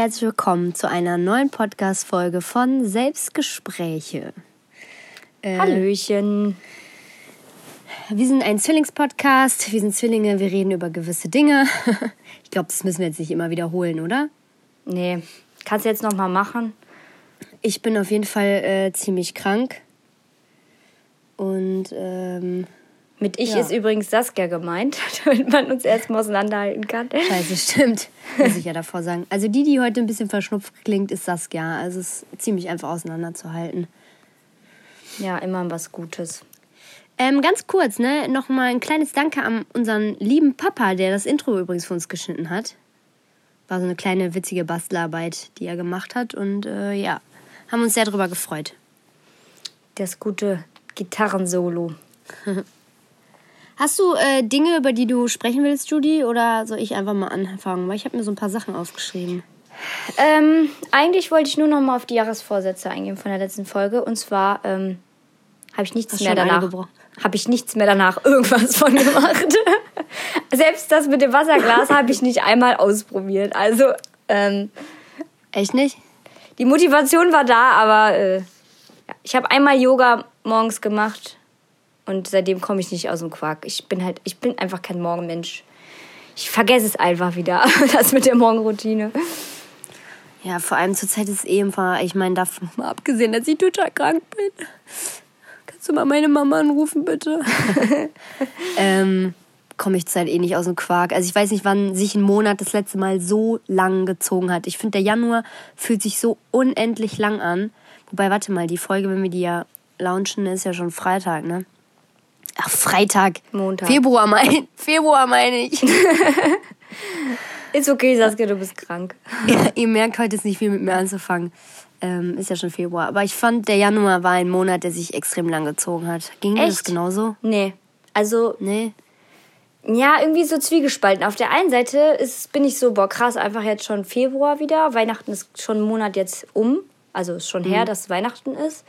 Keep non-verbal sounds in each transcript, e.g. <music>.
Herzlich willkommen zu einer neuen Podcast-Folge von Selbstgespräche. Äh, Hallöchen. Wir sind ein Zwillingspodcast. Wir sind Zwillinge, wir reden über gewisse Dinge. <laughs> Ich glaube, das müssen wir jetzt nicht immer wiederholen, oder? Nee. Kannst du jetzt nochmal machen? Ich bin auf jeden Fall äh, ziemlich krank. Und ähm, mit ich ja. ist übrigens Saskia gemeint, <laughs> damit man uns erstmal auseinanderhalten kann. Scheiße, stimmt. Muss ich ja davor sagen. Also die, die heute ein bisschen verschnupft klingt, ist Saskia. Also es ist ziemlich einfach auseinanderzuhalten. Ja, immer was Gutes. Ähm, ganz kurz, ne, nochmal ein kleines Danke an unseren lieben Papa, der das Intro übrigens für uns geschnitten hat. War so eine kleine witzige Bastelarbeit, die er gemacht hat. Und äh, ja, haben uns sehr darüber gefreut. Das gute Gitarrensolo. <laughs> Hast du äh, Dinge, über die du sprechen willst, Judy? Oder soll ich einfach mal anfangen? Weil ich habe mir so ein paar Sachen aufgeschrieben. Ähm, eigentlich wollte ich nur noch mal auf die Jahresvorsätze eingehen von der letzten Folge. Und zwar ähm, habe ich nichts Hast mehr danach habe ich nichts mehr danach <laughs> irgendwas von gemacht. <laughs> Selbst das mit dem Wasserglas habe ich nicht einmal ausprobiert. Also, ähm, echt nicht? Die Motivation war da, aber äh, ich habe einmal Yoga morgens gemacht und seitdem komme ich nicht aus dem Quark. Ich bin halt, ich bin einfach kein Morgenmensch. Ich vergesse es einfach wieder, <laughs> das mit der Morgenroutine. Ja, vor allem zur Zeit ist es eh immer, ich meine, davon mal abgesehen, dass ich total krank bin. Kannst du mal meine Mama anrufen, bitte? <laughs> ähm, komme ich zurzeit eh nicht aus dem Quark. Also ich weiß nicht, wann sich ein Monat das letzte Mal so lang gezogen hat. Ich finde, der Januar fühlt sich so unendlich lang an. Wobei, warte mal, die Folge, wenn wir die ja launchen, ist ja schon Freitag, ne? Ach, Freitag. Montag. Februar, mein, <laughs> Februar meine ich. <laughs> ist okay, Saskia, du bist krank. Ja, ihr merkt heute ist nicht viel mit mir anzufangen. Ähm, ist ja schon Februar. Aber ich fand, der Januar war ein Monat, der sich extrem lang gezogen hat. Ging Echt? das genauso? Nee. Also. Nee. Ja, irgendwie so zwiegespalten. Auf der einen Seite ist, bin ich so, boah, krass, einfach jetzt schon Februar wieder. Weihnachten ist schon einen Monat jetzt um. Also ist schon mhm. her, dass Weihnachten ist.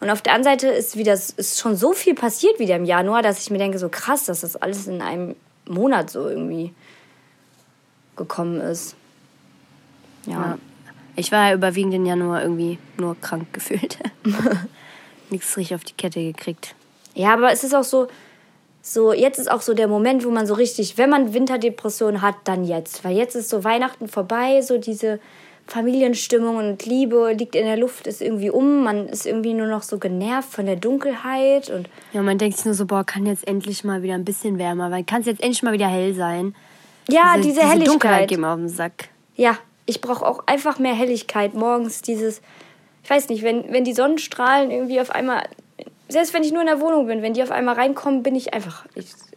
Und auf der anderen Seite ist wieder ist schon so viel passiert wieder im Januar, dass ich mir denke, so krass, dass das alles in einem Monat so irgendwie gekommen ist. Ja. ja. Ich war ja überwiegend im Januar irgendwie nur krank gefühlt. <laughs> Nichts richtig auf die Kette gekriegt. Ja, aber es ist auch so, so, jetzt ist auch so der Moment, wo man so richtig, wenn man Winterdepression hat, dann jetzt. Weil jetzt ist so Weihnachten vorbei, so diese Familienstimmung und Liebe liegt in der Luft, ist irgendwie um. Man ist irgendwie nur noch so genervt von der Dunkelheit und. Ja, man denkt sich nur so, boah, kann jetzt endlich mal wieder ein bisschen wärmer, weil kann es jetzt endlich mal wieder hell sein. Ja, diese, diese, diese Helligkeit. Dunkelheit geht mir auf den Sack. Ja, ich brauche auch einfach mehr Helligkeit morgens. Dieses, ich weiß nicht, wenn, wenn die Sonnenstrahlen irgendwie auf einmal, selbst wenn ich nur in der Wohnung bin, wenn die auf einmal reinkommen, bin ich einfach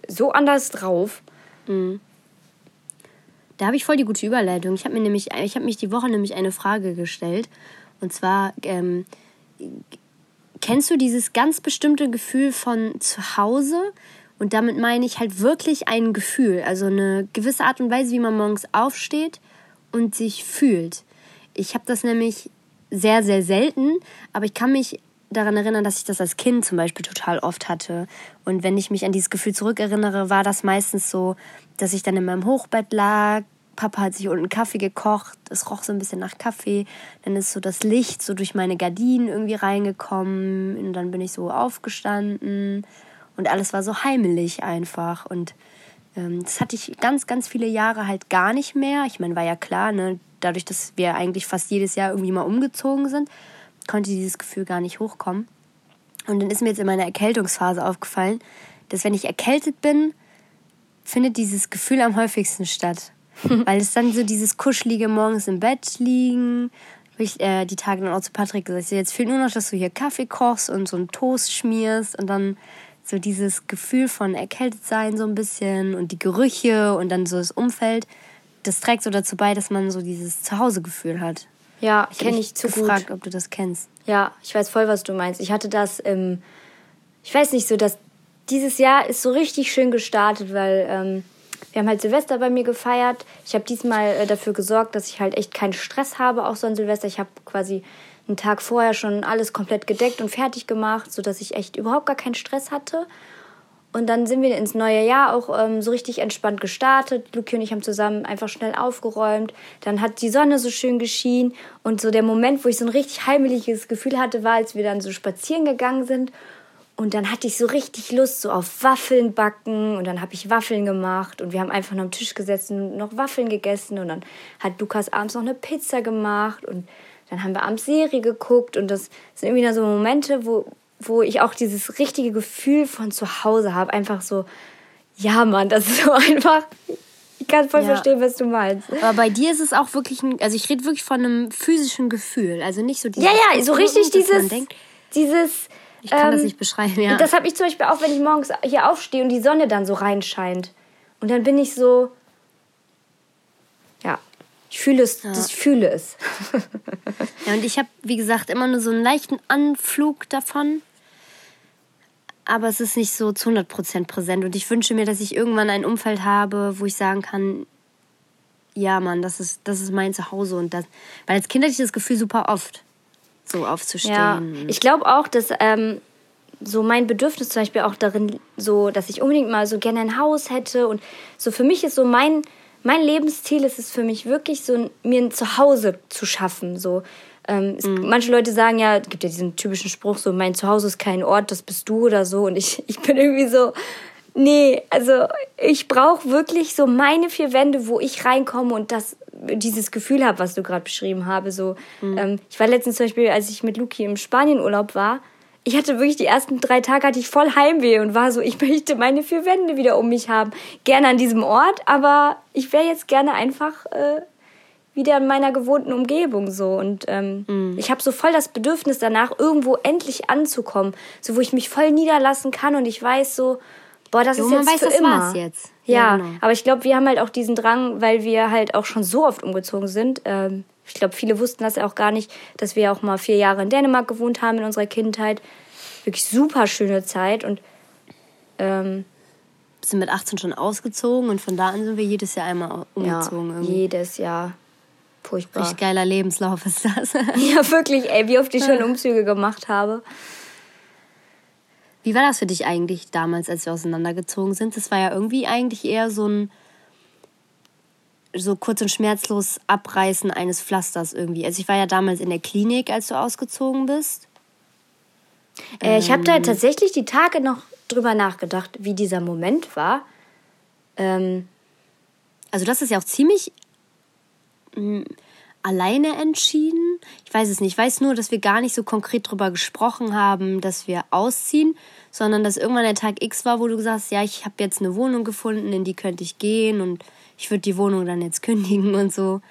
so anders drauf. Mhm. Da habe ich voll die gute Überleitung. Ich habe mir nämlich, ich habe mich die Woche nämlich eine Frage gestellt. Und zwar, ähm, kennst du dieses ganz bestimmte Gefühl von zu Hause? Und damit meine ich halt wirklich ein Gefühl, also eine gewisse Art und Weise, wie man morgens aufsteht und sich fühlt. Ich habe das nämlich sehr, sehr selten, aber ich kann mich daran erinnern, dass ich das als Kind zum Beispiel total oft hatte. Und wenn ich mich an dieses Gefühl zurückerinnere, war das meistens so, dass ich dann in meinem Hochbett lag. Papa hat sich unten Kaffee gekocht, es roch so ein bisschen nach Kaffee. Dann ist so das Licht so durch meine Gardinen irgendwie reingekommen. Und dann bin ich so aufgestanden. Und alles war so heimelig einfach. Und ähm, das hatte ich ganz, ganz viele Jahre halt gar nicht mehr. Ich meine, war ja klar, ne? dadurch, dass wir eigentlich fast jedes Jahr irgendwie mal umgezogen sind, konnte dieses Gefühl gar nicht hochkommen. Und dann ist mir jetzt in meiner Erkältungsphase aufgefallen, dass wenn ich erkältet bin, findet dieses Gefühl am häufigsten statt. <laughs> Weil es dann so dieses kuschelige morgens im Bett liegen. Ich äh, die Tage dann auch zu Patrick gesagt, jetzt fehlt nur noch, dass du hier Kaffee kochst und so einen Toast schmierst und dann so dieses Gefühl von erkältet sein so ein bisschen und die Gerüche und dann so das Umfeld, das trägt so dazu bei, dass man so dieses Zuhause-Gefühl hat. Ja, kenne ich zu gefragt, gut. ob du das kennst. Ja, ich weiß voll, was du meinst. Ich hatte das, ähm, ich weiß nicht so, dass dieses Jahr ist so richtig schön gestartet, weil ähm, wir haben halt Silvester bei mir gefeiert. Ich habe diesmal äh, dafür gesorgt, dass ich halt echt keinen Stress habe, auch so an Silvester. Ich habe quasi einen Tag vorher schon alles komplett gedeckt und fertig gemacht, sodass ich echt überhaupt gar keinen Stress hatte. Und dann sind wir ins neue Jahr auch ähm, so richtig entspannt gestartet. Luki und ich haben zusammen einfach schnell aufgeräumt. Dann hat die Sonne so schön geschienen. Und so der Moment, wo ich so ein richtig heimeliges Gefühl hatte, war, als wir dann so spazieren gegangen sind. Und dann hatte ich so richtig Lust so auf Waffeln backen. Und dann habe ich Waffeln gemacht. Und wir haben einfach noch am Tisch gesessen und noch Waffeln gegessen. Und dann hat Lukas abends noch eine Pizza gemacht. Und dann haben wir abends Serie geguckt. Und das sind irgendwie so Momente, wo, wo ich auch dieses richtige Gefühl von zu Hause habe. Einfach so, ja, Mann, das ist so <laughs> einfach. Ich kann voll Ja. verstehen, was du meinst. Aber bei dir ist es auch wirklich ein, also ich rede wirklich von einem physischen Gefühl, also nicht so dieses Ja, ja, so richtig dieses, dieses. Ich kann das ähm, nicht beschreiben, ja. Das habe ich zum Beispiel auch, wenn ich morgens hier aufstehe und die Sonne dann so reinscheint. Und dann bin ich so. Ja, ich fühle es. Ich fühle es. <laughs> Ja, und ich habe, wie gesagt, immer nur so einen leichten Anflug davon. Aber es ist nicht so zu 100% präsent. Und ich wünsche mir, dass ich irgendwann ein Umfeld habe, wo ich sagen kann, ja, Mann, das ist, das ist mein Zuhause. Und das, weil als Kind hatte ich das Gefühl super oft, so aufzustehen. Ja, ich glaube auch, dass ähm, so mein Bedürfnis zum Beispiel auch darin, so, dass ich unbedingt mal so gerne ein Haus hätte. Und so für mich ist so mein, mein Lebensziel ist es für mich wirklich so, mir ein Zuhause zu schaffen. So. Ähm, es, Manche Leute sagen ja, es gibt ja diesen typischen Spruch, so mein Zuhause ist kein Ort, das bist du oder so. Und ich, <laughs> ich bin irgendwie so, nee, also ich brauche wirklich so meine vier Wände, wo ich reinkomme und das dieses Gefühl habe, was du gerade beschrieben habe. So, ähm, ich war letztens zum Beispiel, als ich mit Luki im Spanienurlaub war, ich hatte wirklich die ersten drei Tage hatte ich voll Heimweh und war so, ich möchte meine vier Wände wieder um mich haben. Gerne an diesem Ort, aber ich wäre jetzt gerne einfach äh, wieder in meiner gewohnten Umgebung so. Und ähm, ich habe so voll das Bedürfnis danach, irgendwo endlich anzukommen, so wo ich mich voll niederlassen kann und ich weiß so, boah, das Jo, ist jetzt weiß, für das immer. war's jetzt. Ja, Ja, genau. aber ich glaube, wir haben halt auch diesen Drang, weil wir halt auch schon so oft umgezogen sind. Ähm, ich glaube, viele wussten das auch gar nicht, dass wir auch mal vier Jahre in Dänemark gewohnt haben in unserer Kindheit. Wirklich super schöne Zeit und ähm, sind mit 18 schon ausgezogen und von da an sind wir jedes Jahr einmal ja, umgezogen. irgendwie. jedes Jahr. Furchtbar. Richtig geiler Lebenslauf ist das. <laughs> Ja, wirklich, ey, wie oft ich schon <laughs> Umzüge gemacht habe. Wie war das für dich eigentlich damals, als wir auseinandergezogen sind? Das war ja irgendwie eigentlich eher so ein so kurz und schmerzlos Abreißen eines Pflasters irgendwie. Also ich war ja damals in der Klinik, als du ausgezogen bist. Äh, ich habe da tatsächlich die Tage noch drüber nachgedacht, wie dieser Moment war. Ähm, Also das ist ja auch ziemlich mh, alleine entschieden. Ich weiß es nicht. Ich weiß nur, dass wir gar nicht so konkret drüber gesprochen haben, dass wir ausziehen, sondern dass irgendwann der Tag X war, wo du gesagt hast, ja, ich habe jetzt eine Wohnung gefunden, in die könnte ich gehen und ich würde die Wohnung dann jetzt kündigen <laughs> und so.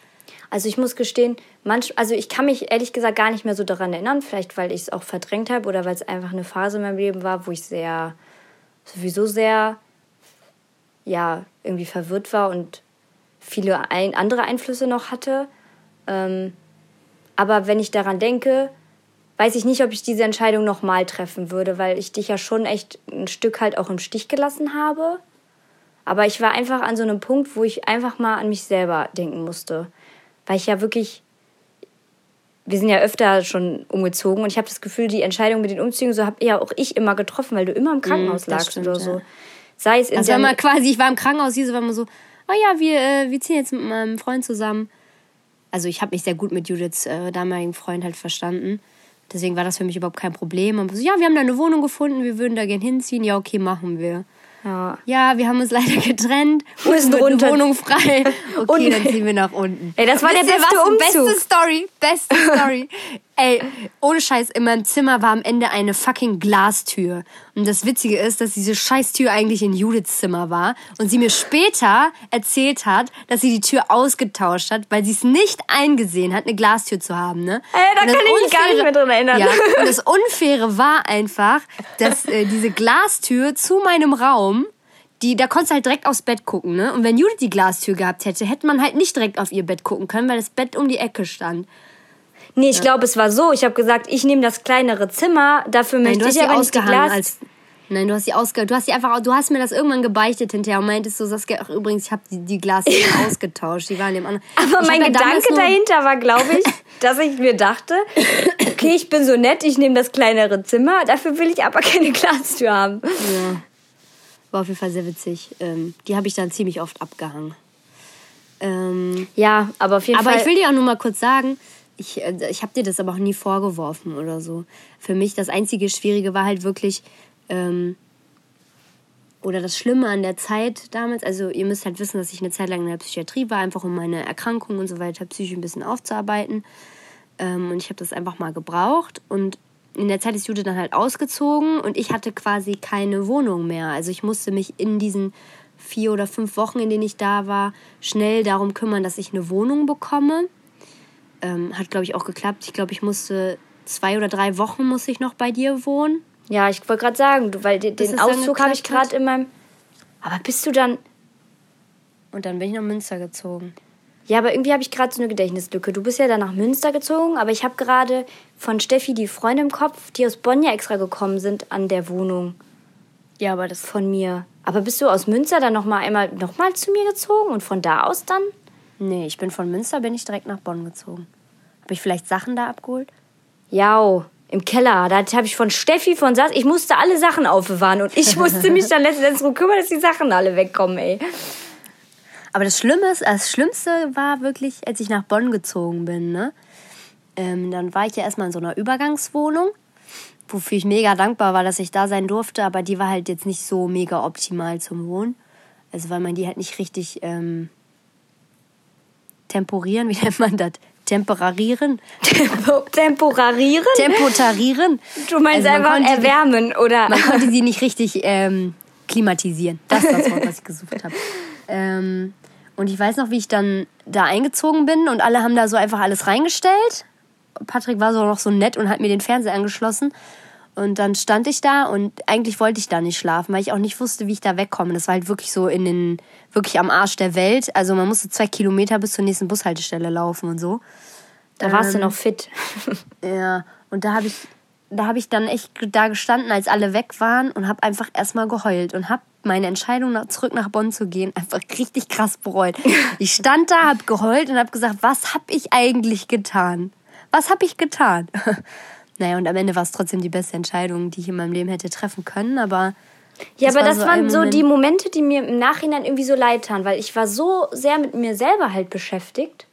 Also ich muss gestehen, manch, also ich kann mich ehrlich gesagt gar nicht mehr so daran erinnern, vielleicht weil ich es auch verdrängt habe oder weil es einfach eine Phase in meinem Leben war, wo ich sehr, sowieso sehr, ja, irgendwie verwirrt war und viele ein, andere Einflüsse noch hatte. Ähm, aber wenn ich daran denke, weiß ich nicht, ob ich diese Entscheidung nochmal treffen würde, weil ich dich ja schon echt ein Stück halt auch im Stich gelassen habe. Aber ich war einfach an so einem Punkt, wo ich einfach mal an mich selber denken musste. Weil ich ja wirklich. Wir sind ja öfter schon umgezogen und ich habe das Gefühl, die Entscheidung mit den Umzügen, so habe ja auch ich immer getroffen, weil du immer im Krankenhaus das lagst stimmt, oder so. ja. Sei es in Also war der mal quasi, ich war im Krankenhaus, hier so war immer so, oh ja, wir, äh, wir ziehen jetzt mit meinem Freund zusammen. Also ich habe mich sehr gut mit Judiths äh, damaligen Freund halt verstanden. Deswegen war das für mich überhaupt kein Problem. Und so, ja, wir haben da eine Wohnung gefunden, wir würden da gern hinziehen. Ja, okay, machen wir. Ja. Ja, wir haben uns leider getrennt. Wo ist Unten denn wird runter? eine Wohnung frei. <laughs> Okay, Und- dann ziehen wir nach unten. Ey, das war der beste was? Umzug. Beste Story, beste <laughs> Story. Ey, ohne Scheiß, in meinem Zimmer war am Ende eine fucking Glastür. Und das Witzige ist, dass diese Scheißtür eigentlich in Judiths Zimmer war. Und sie mir später erzählt hat, dass sie die Tür ausgetauscht hat, weil sie es nicht eingesehen hat, eine Glastür zu haben. Ne? Ey, da kann ich mich gar nicht mehr dran erinnern. Ja, <laughs> und das Unfaire war einfach, dass äh, diese Glastür zu meinem Raum, die, da konntest du halt direkt aufs Bett gucken, ne? Und wenn Judith die Glastür gehabt hätte, hätte man halt nicht direkt auf ihr Bett gucken können, weil das Bett um die Ecke stand. Nee, ich glaube, es war so. Ich habe gesagt, ich nehme das kleinere Zimmer, dafür Nein, möchte ich aber nicht die Glas... als. Nein, du hast sie ausge, du hast sie einfach, du hast mir das irgendwann gebeichtet hinterher und meintest so, Saskia, ach, übrigens, ich habe die, die Glastür <laughs> ausgetauscht, die waren dem anderen. Aber Ich mein ja Gedanke nur- dahinter war, glaube ich, <laughs> dass ich mir dachte, okay, ich bin so nett, ich nehme das kleinere Zimmer, dafür will ich aber keine Glastür haben. War auf jeden Fall sehr witzig. Ähm, die habe ich dann ziemlich oft abgehangen. Ähm, ja, aber auf jeden aber Fall. ich will dir auch nur mal kurz sagen, ich, äh, ich habe dir das aber auch nie vorgeworfen oder so. Für mich das einzige Schwierige war halt wirklich, ähm, oder das Schlimme an der Zeit damals, also ihr müsst halt wissen, dass ich eine Zeit lang in der Psychiatrie war, einfach um meine Erkrankung und so weiter psychisch ein bisschen aufzuarbeiten. Ähm, und ich habe das einfach mal gebraucht. Und in der Zeit ist Jude dann halt ausgezogen und ich hatte quasi keine Wohnung mehr. Also ich musste mich in diesen vier oder fünf Wochen, in denen ich da war, schnell darum kümmern, dass ich eine Wohnung bekomme. Ähm, hat, glaube ich, auch geklappt. Ich glaube, ich musste zwei oder drei Wochen muss ich noch bei dir wohnen. Ja, ich wollte gerade sagen, du, weil den, den Auszug habe ich gerade in meinem. Aber bist du dann. Und dann bin ich nach Münster gezogen. Ja, aber irgendwie habe ich gerade so eine Gedächtnislücke. Du bist ja dann nach Münster gezogen, aber ich habe gerade von Steffi die Freunde im Kopf, die aus Bonn ja extra gekommen sind an der Wohnung Ja, aber das von mir. Aber bist du aus Münster dann noch mal einmal noch mal zu mir gezogen und von da aus dann? Nee, ich bin von Münster, bin ich direkt nach Bonn gezogen. Habe ich vielleicht Sachen da abgeholt? Ja, im Keller. Da habe ich von Steffi von Sass. Ich musste alle Sachen aufbewahren und ich musste mich dann letztendlich darum kümmern, dass die Sachen alle wegkommen, ey. Aber das Schlimme ist, das Schlimmste war wirklich, als ich nach Bonn gezogen bin, ne? Ähm, dann war ich ja erstmal in so einer Übergangswohnung, wofür ich mega dankbar war, dass ich da sein durfte, aber die war halt jetzt nicht so mega optimal zum Wohnen. Also weil man die halt nicht richtig ähm, temporieren, wie <laughs> nennt man das? Temperarieren? Temporarieren? Tempotarieren? Du meinst Also einfach konnte die- erwärmen, oder? Man konnte sie nicht <laughs> richtig ähm, klimatisieren. Das ist das Wort, was ich gesucht habe. Ähm, und ich weiß noch, wie ich dann da eingezogen bin und alle haben da so einfach alles reingestellt. Patrick war so noch so nett und hat mir den Fernseher angeschlossen. Und dann stand ich da und eigentlich wollte ich da nicht schlafen, weil ich auch nicht wusste, wie ich da wegkomme. Das war halt wirklich so in den, wirklich am Arsch der Welt. Also man musste zwei Kilometer bis zur nächsten Bushaltestelle laufen und so. Da warst du Ähm, noch fit. <laughs> Ja, und da habe ich, da habe ich dann echt da gestanden, als alle weg waren und habe einfach erstmal geheult und habe meine Entscheidung, zurück nach Bonn zu gehen, einfach richtig krass bereut. <laughs> Ich stand da, habe geheult und habe gesagt, was habe ich eigentlich getan? Was habe ich getan? Naja, und am Ende war es trotzdem die beste Entscheidung, die ich in meinem Leben hätte treffen können, aber. Ja, aber war das so waren so Moment- die Momente, die mir im Nachhinein irgendwie so leid taten, weil ich war so sehr mit mir selber halt beschäftigt,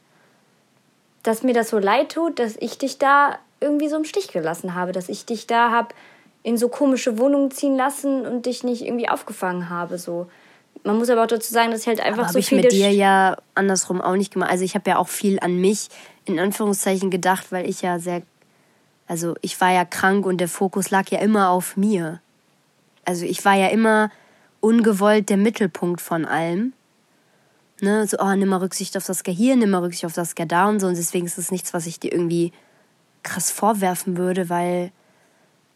dass mir das so leid tut, dass ich dich da irgendwie so im Stich gelassen habe, dass ich dich da hab in so komische Wohnungen ziehen lassen und dich nicht irgendwie aufgefangen habe. So. Man muss aber auch dazu sagen, dass ich halt einfach Aber so habe ich mit dir ja andersrum auch nicht gemacht. Also ich habe ja auch viel an mich in Anführungszeichen gedacht, weil ich ja sehr, also ich war ja krank und der Fokus lag ja immer auf mir. Also ich war ja immer ungewollt der Mittelpunkt von allem. Ne, so, oh, nimm mal Rücksicht auf das Gehir, nimm mal Rücksicht auf das Gehir und so. Und deswegen ist es nichts, was ich dir irgendwie krass vorwerfen würde, weil,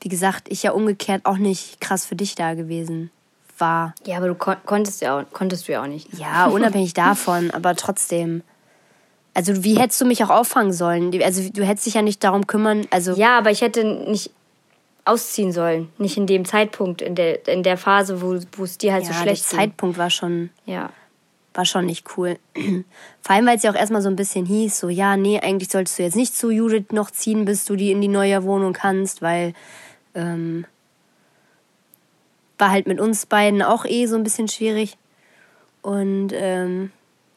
wie gesagt, ich ja umgekehrt auch nicht krass für dich da gewesen war. Ja, aber du kon konntest, ja auch, konntest du ja auch nicht. Ja, unabhängig davon, aber trotzdem. Also, wie hättest du mich auch auffangen sollen? Also, du hättest dich ja nicht darum kümmern. Also, Ja, aber ich hätte nicht ausziehen sollen. Nicht in dem Zeitpunkt, in der, in der Phase, wo wo es dir halt so ja, schlecht der Zeitpunkt war schon. Ja. war schon nicht cool. Vor allem, weil es ja auch erstmal so ein bisschen hieß, so, ja, nee, eigentlich solltest du jetzt nicht zu Judith noch ziehen, bis du die in die neue Wohnung kannst, weil ähm, war halt mit uns beiden auch eh so ein bisschen schwierig. Und ähm,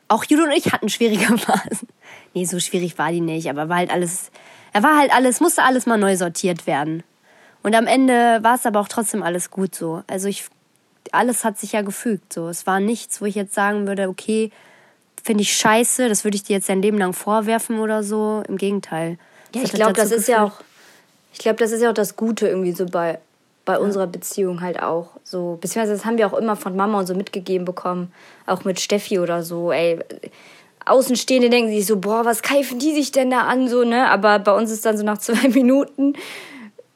auch Judith und ich hatten schwierige <laughs> Phasen. Nee, so schwierig war die nicht, aber war halt alles, er war halt alles, musste alles mal neu sortiert werden. Und am Ende war es aber auch trotzdem alles gut so. Also ich, alles hat sich ja gefügt so. Es war nichts, wo ich jetzt sagen würde, okay, finde ich scheiße, das würde ich dir jetzt dein Leben lang vorwerfen oder so. Im Gegenteil. Ja, ich glaube, das ist ja auch, ich glaube, das ist ja auch das Gute irgendwie so bei, bei unserer Beziehung halt auch. So, beziehungsweise das haben wir auch immer von Mama und so mitgegeben bekommen, auch mit Steffi oder so, ey. Außenstehende denken sich so, boah, was keifen die sich denn da an, so, ne? Aber bei uns ist dann so nach <laughs> zwei Minuten,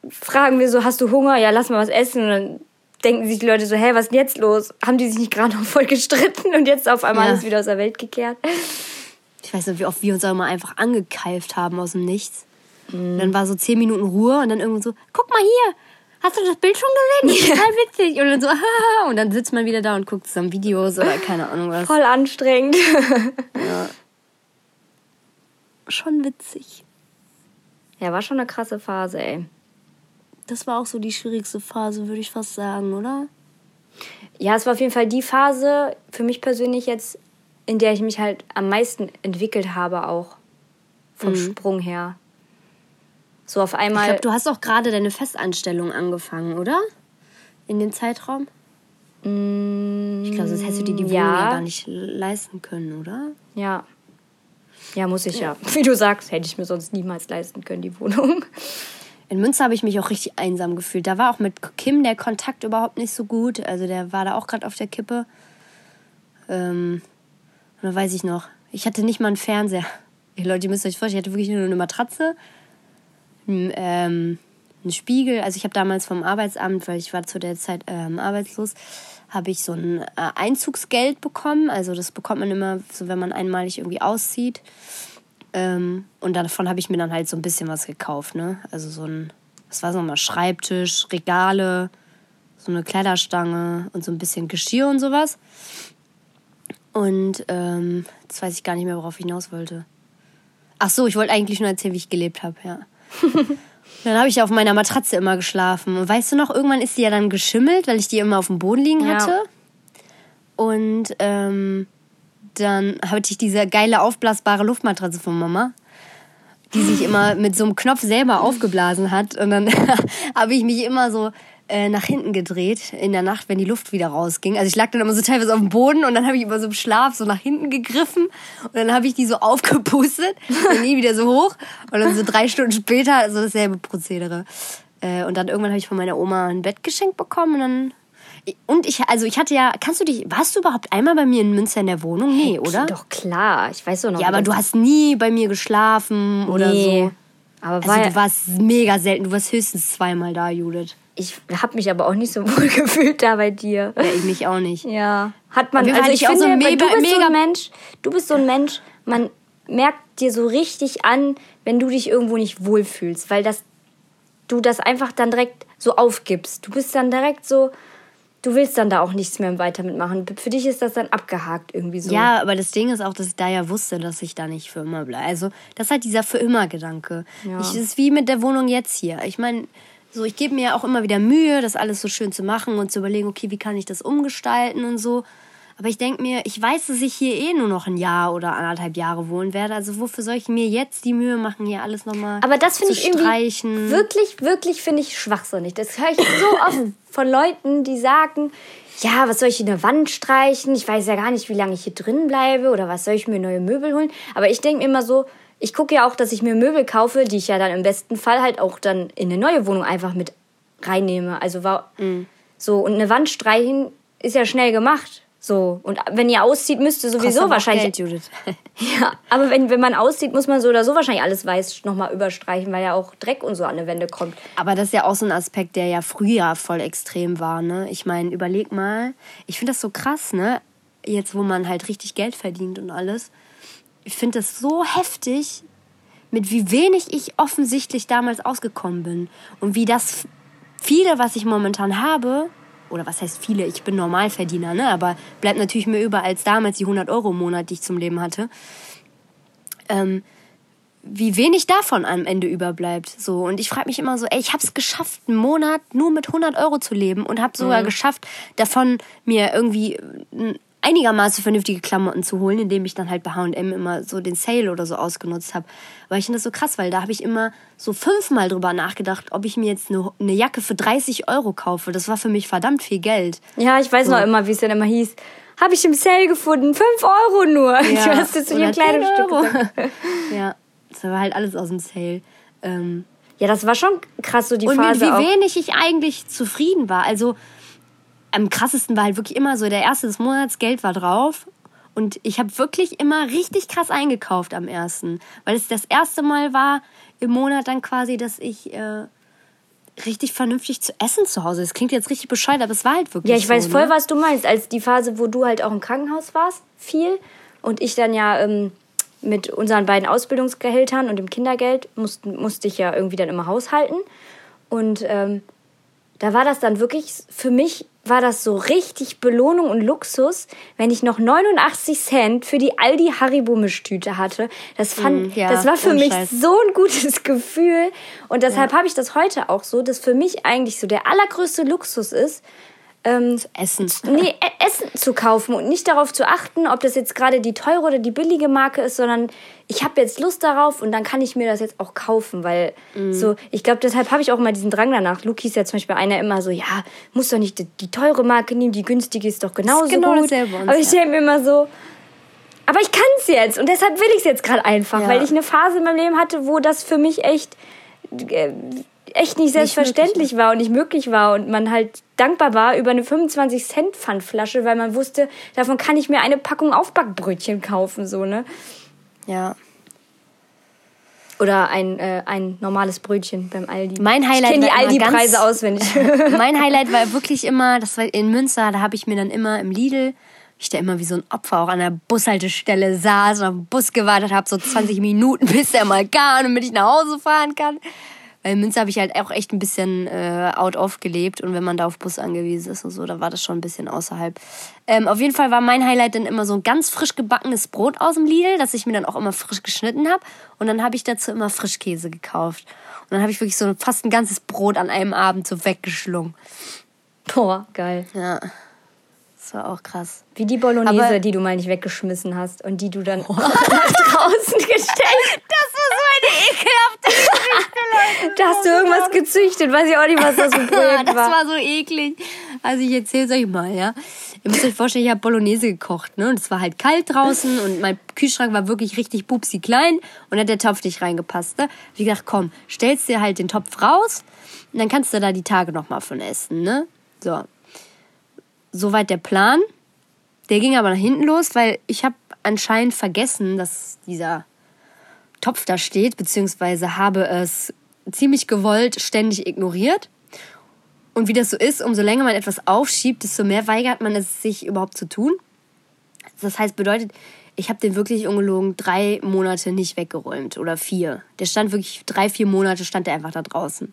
fragen wir so, hast du Hunger? Ja, lass mal was essen. Und dann denken sich die Leute so, hä, was ist denn jetzt los? Haben die sich nicht gerade noch voll gestritten und jetzt auf einmal Ja. alles wieder aus der Welt gekehrt? Ich weiß nicht, wie oft wir uns auch immer einfach angekeift haben aus dem Nichts. Und dann war so zehn Minuten Ruhe und dann irgendwann so, guck mal hier, hast du das Bild schon gesehen? Das ist total witzig. Und dann so, <laughs> haha. Und dann sitzt man wieder da und guckt zusammen Videos oder keine Ahnung was. Voll anstrengend. <laughs> Schon witzig. Ja, war schon eine krasse Phase, ey. Das war auch so die schwierigste Phase, würde ich fast sagen, oder? Ja, es war auf jeden Fall die Phase für mich persönlich jetzt, in der ich mich halt am meisten entwickelt habe, auch vom Sprung her. So auf Ich einmal. glaube, du hast auch gerade deine Festanstellung angefangen, oder? In dem Zeitraum? Ich glaube, sonst hättest du dir die Wohnung ja. ja. gar nicht leisten können, oder? Ja. Ja, muss ich ja. <laughs> Wie du sagst, hätte ich mir sonst niemals leisten können, die Wohnung. In Münster habe ich mich auch richtig einsam gefühlt. Da war auch mit Kim der Kontakt überhaupt nicht so gut. Also der war da auch gerade auf der Kippe. Ähm, und da weiß ich noch, ich hatte nicht mal einen Fernseher. Ey, Leute, ihr müsst euch vorstellen, ich hatte wirklich nur eine Matratze, einen, ähm, einen Spiegel. Also ich habe damals vom Arbeitsamt, weil ich war zu der Zeit ähm, arbeitslos, habe ich so ein äh, Einzugsgeld bekommen. Also das bekommt man immer, so wenn man einmalig irgendwie auszieht. Ähm, und davon habe ich mir dann halt so ein bisschen was gekauft, ne? Also so ein, was war so mal, Schreibtisch, Regale, so eine Kleiderstange und so ein bisschen Geschirr und sowas. Und ähm, jetzt weiß ich gar nicht mehr, worauf ich hinaus wollte. Ach so, ich wollte eigentlich nur erzählen, wie ich gelebt habe, ja. <laughs> dann habe ich auf meiner Matratze immer geschlafen. Und weißt du noch, irgendwann ist die ja dann geschimmelt, weil ich die immer auf dem Boden liegen Ja. hatte. Und ähm, dann hatte ich diese geile aufblasbare Luftmatratze von Mama, die sich immer mit so einem Knopf selber aufgeblasen hat. Und dann <laughs> habe ich mich immer so äh, nach hinten gedreht in der Nacht, wenn die Luft wieder rausging. Also ich lag dann immer so teilweise auf dem Boden und dann habe ich immer so im Schlaf so nach hinten gegriffen und dann habe ich die so <laughs> aufgepustet und nie wieder so hoch. Und dann so drei Stunden später so dasselbe Prozedere. Äh, und dann irgendwann habe ich von meiner Oma ein Bett geschenkt bekommen und dann und ich, also ich hatte ja, kannst du dich, warst du überhaupt einmal bei mir in Münster in der Wohnung? Nee, oder? Doch klar, ich weiß doch noch. Ja, aber du hast nie bei mir geschlafen oder Nee. so. Aber war, Also du warst mega selten, du warst höchstens zweimal da, Judith. Ich habe mich aber auch nicht so <laughs> wohl gefühlt da bei dir. Ja, ich mich auch nicht. Ja. Hat man, also hatte ich ich finde, so ein weil du mega- bist so mega- ein Mensch, du bist so ein Mensch, man merkt dir so richtig an, wenn du dich irgendwo nicht wohlfühlst, weil das, du das einfach dann direkt so aufgibst. Du bist dann direkt so, du willst dann da auch nichts mehr weiter mitmachen. Für dich ist das dann abgehakt irgendwie so. Ja, aber das Ding ist auch, dass ich da ja wusste, dass ich da nicht für immer bleibe. Also, das ist halt dieser für immer Gedanke. Ja. Ich, das ist wie mit der Wohnung jetzt hier. Ich meine, so, ich gebe mir ja auch immer wieder Mühe, das alles so schön zu machen und zu überlegen, okay, wie kann ich das umgestalten und so. Aber ich denke mir, ich weiß, dass ich hier eh nur noch ein Jahr oder anderthalb Jahre wohnen werde. Also wofür soll ich mir jetzt die Mühe machen, hier alles nochmal Aber das finde ich irgendwie streichen? wirklich, wirklich finde ich schwachsinnig. Das höre ich so oft von Leuten, die sagen, ja, was soll ich in der Wand streichen? Ich weiß ja gar nicht, wie lange ich hier drin bleibe oder was soll ich mir neue Möbel holen. Aber ich denke mir immer so, ich gucke ja auch, dass ich mir Möbel kaufe, die ich ja dann im besten Fall halt auch dann in eine neue Wohnung einfach mit reinnehme. Also war so und eine Wand streichen ist ja schnell gemacht. So und wenn ihr auszieht, müsste Kostet sowieso wahrscheinlich Geld, Judith. <laughs> ja, aber wenn, wenn man aussieht, muss man so oder so wahrscheinlich alles weiß nochmal überstreichen, weil ja auch Dreck und so an die Wände kommt. Aber das ist ja auch so ein Aspekt, der ja früher voll extrem war, ne? Ich meine, überleg mal, ich finde das so krass, ne? Jetzt, wo man halt richtig Geld verdient und alles. Ich finde das so heftig, mit wie wenig ich offensichtlich damals ausgekommen bin. Und wie das viele, was ich momentan habe, oder was heißt viele, ich bin Normalverdiener, ne? Aber bleibt natürlich mehr über als damals die 100 Euro im Monat, die ich zum Leben hatte. Ähm, wie wenig davon am Ende überbleibt. So. Und ich frage mich immer so, ey, ich habe es geschafft, einen Monat nur mit 100 Euro zu leben und habe sogar geschafft, davon mir irgendwie äh, einigermaßen vernünftige Klamotten zu holen, indem ich dann halt bei H&M immer so den Sale oder so ausgenutzt habe. Weil ich finde das so krass, weil da habe ich immer so fünfmal drüber nachgedacht, ob ich mir jetzt eine, eine Jacke für 30 Euro kaufe. Das war für mich verdammt viel Geld. Ja, ich weiß noch immer, wie es dann immer hieß. Habe ich im Sale gefunden, 5 Euro nur. <laughs> ich hast du zu jedem Kleidungsstück 10 Euro. gesagt. <laughs> ja, das war halt alles aus dem Sale. Ähm, Ja, das war schon krass, so die und mit Phase wie auch. wenig ich eigentlich zufrieden war. Also am krassesten war halt wirklich immer so, der erste des Monats, Geld war drauf. Und ich habe wirklich immer richtig krass eingekauft am ersten. Weil es das erste Mal war im Monat dann quasi, dass ich äh, richtig vernünftig zu essen zu Hause. Das klingt jetzt richtig bescheuert, aber es war halt wirklich Ja, ich weiß so, voll, ne? was du meinst. Als die Phase, wo du halt auch im Krankenhaus warst, viel. Und ich dann ja ähm, mit unseren beiden Ausbildungsgehältern und dem Kindergeld mussten, musste ich ja irgendwie dann immer haushalten. Und ähm, da war das dann wirklich, für mich war das so richtig Belohnung und Luxus, wenn ich noch 89 Cent für die Aldi Haribo Mischtüte hatte. Das fand, Mm, ja, das war für mich Scheiß. so ein gutes <laughs> Gefühl. Und deshalb habe ich das heute auch so, dass für mich eigentlich so der allergrößte Luxus ist, ähm, essen. Nee, e Essen zu kaufen und nicht darauf zu achten, ob das jetzt gerade die teure oder die billige Marke ist, sondern ich habe jetzt Lust darauf und dann kann ich mir das jetzt auch kaufen, weil mm. so, ich glaube, deshalb habe ich auch immer diesen Drang danach. Luki ist ja zum Beispiel einer immer so, ja, muss doch nicht die, die teure Marke nehmen, die günstige ist doch genauso ist genau gut. Aber ich denke mir immer so, aber ich kann es jetzt und deshalb will ich es jetzt gerade einfach, ja. weil ich eine Phase in meinem Leben hatte, wo das für mich echt äh, echt nicht selbstverständlich nicht war und nicht möglich war und man halt dankbar war über eine 25 Cent Pfandflasche, weil man wusste, davon kann ich mir eine Packung Aufbackbrötchen kaufen, so, ne? Ja. Oder ein, äh, ein normales Brötchen beim Aldi. Mein Highlight ich kenne die Aldi-Preise auswendig. <laughs> mein Highlight war wirklich immer, das war in Münster, da habe ich mir dann immer im Lidl, ich da immer wie so ein Opfer auch an der Bushaltestelle saß und auf den Bus gewartet habe, so 20 Minuten, <laughs> bis der mal kam, damit ich nach Hause fahren kann. Weil in Münster habe ich halt auch echt ein bisschen äh, out-off gelebt und wenn man da auf Bus angewiesen ist und so, da war das schon ein bisschen außerhalb. Ähm, auf jeden Fall war mein Highlight dann immer so ein ganz frisch gebackenes Brot aus dem Lidl, das ich mir dann auch immer frisch geschnitten habe. Und dann habe ich dazu immer Frischkäse gekauft. Und dann habe ich wirklich so fast ein ganzes Brot an einem Abend so weggeschlungen. Boah, geil. Ja. Das war auch krass. Wie die Bolognese, Aber die du mal nicht weggeschmissen hast und die du dann <laughs> oh. nach draußen gestellt. <laughs> Das war so eine ekelhafte Geschichte, Leute. <laughs> Da hast du irgendwas gezüchtet, weiß ich auch nicht, was das für ein Projekt das war. Das war so eklig. Also ich erzähle es euch mal, ja. Ihr müsst euch vorstellen, ich habe Bolognese gekocht, ne? Und es war halt kalt draußen und mein Kühlschrank war wirklich richtig pupsi klein und hat der Topf nicht reingepasst, ne? Wie gesagt, komm, stellst dir halt den Topf raus und dann kannst du da die Tage nochmal von essen, ne? So, soweit der Plan. Der ging aber nach hinten los, weil ich habe anscheinend vergessen, dass dieser Topf da steht, beziehungsweise habe es ziemlich gewollt ständig ignoriert. Und wie das so ist, umso länger man etwas aufschiebt, desto mehr weigert man es sich überhaupt zu tun. Das heißt, bedeutet, ich habe den wirklich ungelogen drei Monate nicht weggeräumt oder vier. Der stand wirklich drei, vier Monate stand der einfach da draußen.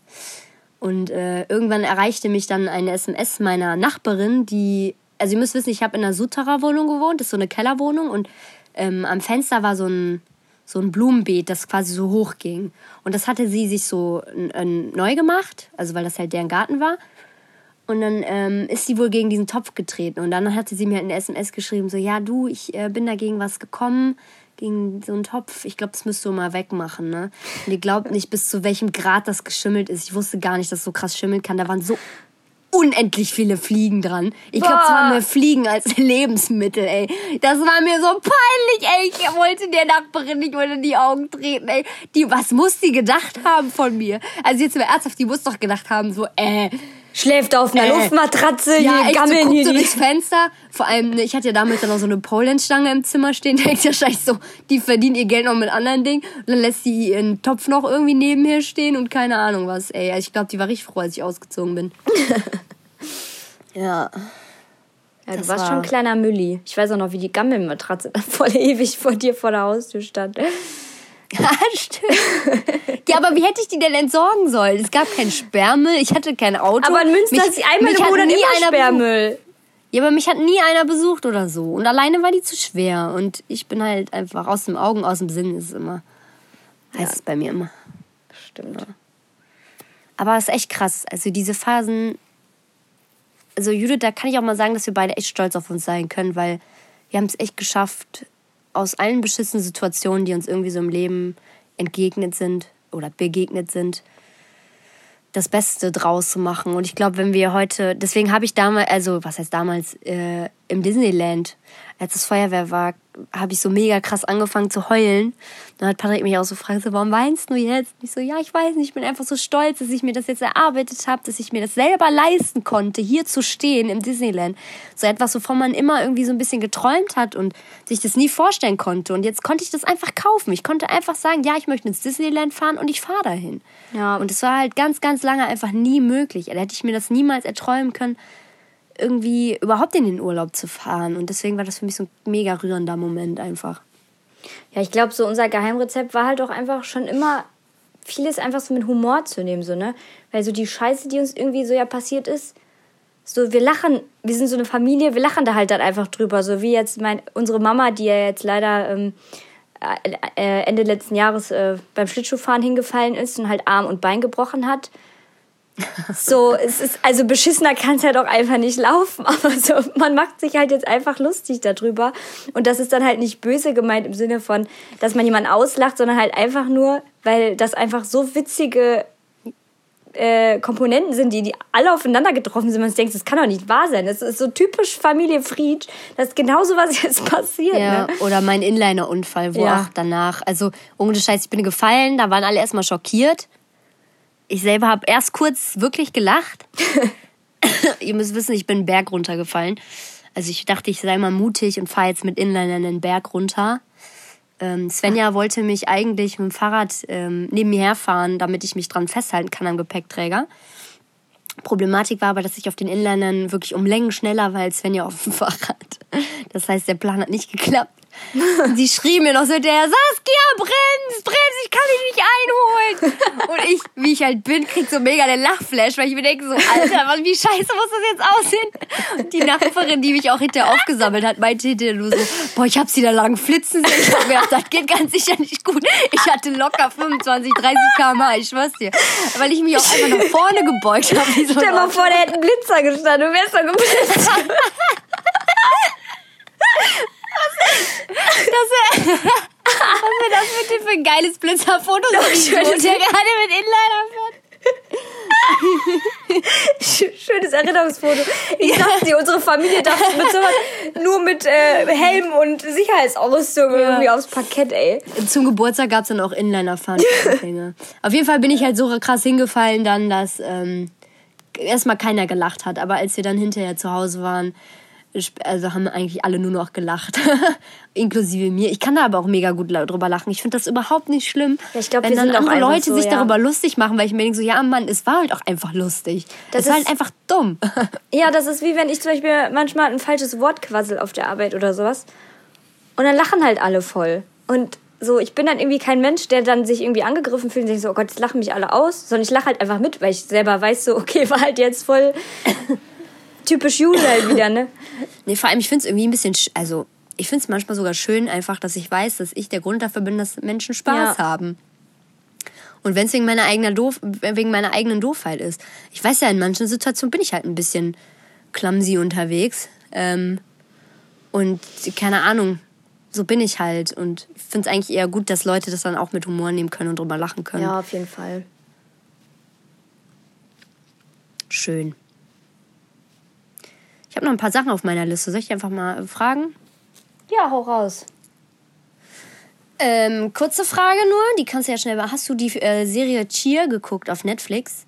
Und äh, irgendwann erreichte mich dann eine SMS meiner Nachbarin, die, also ihr müsst wissen, ich habe in einer Sutterer-Wohnung gewohnt, das ist so eine Kellerwohnung und ähm, am Fenster war so ein, so ein Blumenbeet, das quasi so hoch ging. Und das hatte sie sich so neu gemacht, also weil das halt deren Garten war. Und dann ähm, ist sie wohl gegen diesen Topf getreten. Und dann hatte sie mir halt eine SMS geschrieben, so, ja, du, ich äh, bin da gegen was gekommen gegen so einen Topf. Ich glaube, das müsst du mal wegmachen, ne? Und ihr glaubt nicht, bis zu welchem Grad das geschimmelt ist. Ich wusste gar nicht, dass es so krass schimmeln kann. Da waren so unendlich viele Fliegen dran. Ich glaube, es waren mehr Fliegen als <laughs> Lebensmittel, ey. Das war mir so peinlich, ey. Ich wollte der Nachbarin nicht unter die Augen treten, ey. Die, was muss die gedacht haben von mir? Also jetzt mal ernsthaft, die muss doch gedacht haben, so, äh, schläft auf einer äh, Luftmatratze, ja, hier gammeln so, hier so durchs Fenster. Vor allem, ne, ich hatte ja damals dann noch so eine Polenstange im Zimmer stehen. <laughs> Denkt ja wahrscheinlich so, die verdient ihr Geld noch mit anderen Dingen. Und dann lässt sie ihren Topf noch irgendwie neben mir stehen und keine Ahnung was. Ey, also ich glaube, die war richtig froh, als ich ausgezogen bin. <laughs> ja. Ja, du warst war schon ein kleiner Mülli. Ich weiß auch noch, wie die Gammelmatratze dann <laughs> voll ewig vor dir vor der Haustür stand. <laughs> Ja, stimmt. ja, aber wie hätte ich die denn entsorgen sollen? Es gab kein Sperrmüll, ich hatte kein Auto. Aber in Münster ist einmal im Monat immer Sperrmüll. Ja, aber mich hat nie einer besucht oder so. Und alleine war die zu schwer. Und ich bin halt einfach aus dem Augen, aus dem Sinn ist es immer. Heißt ja. es bei mir immer. Stimmt. Ja. Aber es ist echt krass. Also diese Phasen. Also Judith, da kann ich auch mal sagen, dass wir beide echt stolz auf uns sein können, weil wir haben es echt geschafft, aus allen beschissenen Situationen, die uns irgendwie so im Leben entgegnet sind oder begegnet sind, das Beste draus zu machen. Und ich glaube, wenn wir heute, deswegen habe ich damals, also was heißt damals, äh, im Disneyland, als das Feuerwehr war, habe ich so mega krass angefangen zu heulen. Dann hat Patrick mich auch so gefragt, so, warum weinst du jetzt? Und ich so, ja, ich weiß nicht, ich bin einfach so stolz, dass ich mir das jetzt erarbeitet habe, dass ich mir das selber leisten konnte, hier zu stehen im Disneyland. So etwas, wovon man immer irgendwie so ein bisschen geträumt hat und sich das nie vorstellen konnte. Und jetzt konnte ich das einfach kaufen. Ich konnte einfach sagen, ja, ich möchte ins Disneyland fahren und ich fahre dahin. Ja. Und es war halt ganz, ganz lange einfach nie möglich. Da hätte ich mir das niemals erträumen können, irgendwie überhaupt in den Urlaub zu fahren. Und deswegen war das für mich so ein mega rührender Moment einfach. Ja, ich glaube, so unser Geheimrezept war halt auch einfach schon immer vieles einfach so mit Humor zu nehmen, so, ne? Weil so die Scheiße, die uns irgendwie so ja passiert ist, so wir lachen, wir sind so eine Familie, wir lachen da halt dann einfach drüber. So wie jetzt mein, unsere Mama, die ja jetzt leider ähm, äh, Ende letzten Jahres äh, beim Schlittschuhfahren hingefallen ist und halt Arm und Bein gebrochen hat So, es ist, also beschissener kann es ja doch einfach nicht laufen. <laughs> Aber so, man macht sich halt jetzt einfach lustig darüber. Und das ist dann halt nicht böse gemeint im Sinne von, dass man jemanden auslacht, sondern halt einfach nur, weil das einfach so witzige äh, Komponenten sind, die, die alle aufeinander getroffen sind. Man denkt, das kann doch nicht wahr sein. Das ist so typisch Familie Fried, dass genau so was <laughs> jetzt passiert. Ja, ne? oder mein Inliner-Unfall, wo Ja. auch danach, also ohne Scheiß, ich bin gefallen, da waren alle erstmal schockiert. Ich selber habe erst kurz wirklich gelacht. <laughs> Ihr müsst wissen, ich bin einen Berg runtergefallen. Also ich dachte, ich sei mal mutig und fahre jetzt mit Inliner den Berg runter. Ähm, Svenja wollte mich eigentlich mit dem Fahrrad ähm, neben mir herfahren, damit ich mich dran festhalten kann am Gepäckträger. Problematik war aber, dass ich auf den Inlinern wirklich um Längen schneller war als Svenja auf dem <laughs> Fahrrad. Das heißt, der Plan hat nicht geklappt. Sie schrie mir noch so hinterher, Saskia, bremst, bremst, ich kann dich nicht einholen. Und ich, wie ich halt bin, krieg so mega den Lachflash, weil ich mir denke so, Alter, was, wie scheiße muss das jetzt aussehen? Und die Nachbarin, die mich auch hinterher aufgesammelt hat, meinte hinterher nur so, boah, ich hab sie da lang flitzen sehen. Ich hab mir gedacht, das geht ganz sicher nicht gut. Ich hatte locker 25, 30 km/h, ich schwör's dir. Weil ich mich auch einfach nach vorne gebeugt habe. so Stell ein mal vor, der hätte einen Blitzer gestanden, du wärst doch geblitzt. <laughs> Was wäre das bitte für ein geiles Blitzerfoto? Schön. so, der gerade mit Inliner fährt. Schönes Erinnerungsfoto. Ich dir, unsere Familie darf mit sowas nur mit äh, Helm und Sicherheitsausrüstung irgendwie aufs Parkett, ey. Zum Geburtstag gab es dann auch Inliner-Fahren. <laughs> Auf jeden Fall bin ich halt so krass hingefallen dann, dass ähm, erstmal keiner gelacht hat. Aber als wir dann hinterher zu Hause waren, also haben eigentlich alle nur noch gelacht. <laughs> Inklusive mir. Ich kann da aber auch mega gut drüber lachen. Ich finde das überhaupt nicht schlimm. Ja, ich glaub, wenn dann andere Leute so, sich ja. darüber lustig machen, weil ich mir denke so, ja Mann, es war halt auch einfach lustig. Das es war halt einfach dumm. <laughs> Ja, das ist wie wenn ich zum Beispiel manchmal ein falsches Wort quassel auf der Arbeit oder sowas. Und dann lachen halt alle voll. Und so, ich bin dann irgendwie kein Mensch, der dann sich irgendwie angegriffen fühlt und denkt so, oh Gott, jetzt lachen mich alle aus. Sondern ich lache halt einfach mit, weil ich selber weiß so, okay, war halt jetzt voll typisch halt wieder, ne? Nee, vor allem, ich finde es irgendwie ein bisschen, sch- also ich finde es manchmal sogar schön einfach, dass ich weiß, dass ich der Grund dafür bin, dass Menschen Spaß Ja. haben. Und wenn es wegen meiner Doof, wegen meiner eigenen Doofheit ist. Ich weiß ja, in manchen Situationen bin ich halt ein bisschen clumsy unterwegs. Ähm, und keine Ahnung, so bin ich halt. Und ich finde es eigentlich eher gut, dass Leute das dann auch mit Humor nehmen können und drüber lachen können. Ja, auf jeden Fall. Schön. Ich habe noch ein paar Sachen auf meiner Liste. Soll ich einfach mal äh, fragen? Ja, hau raus. Ähm, kurze Frage nur, die kannst du ja schnell. Hast du die äh, Serie Cheer geguckt auf Netflix?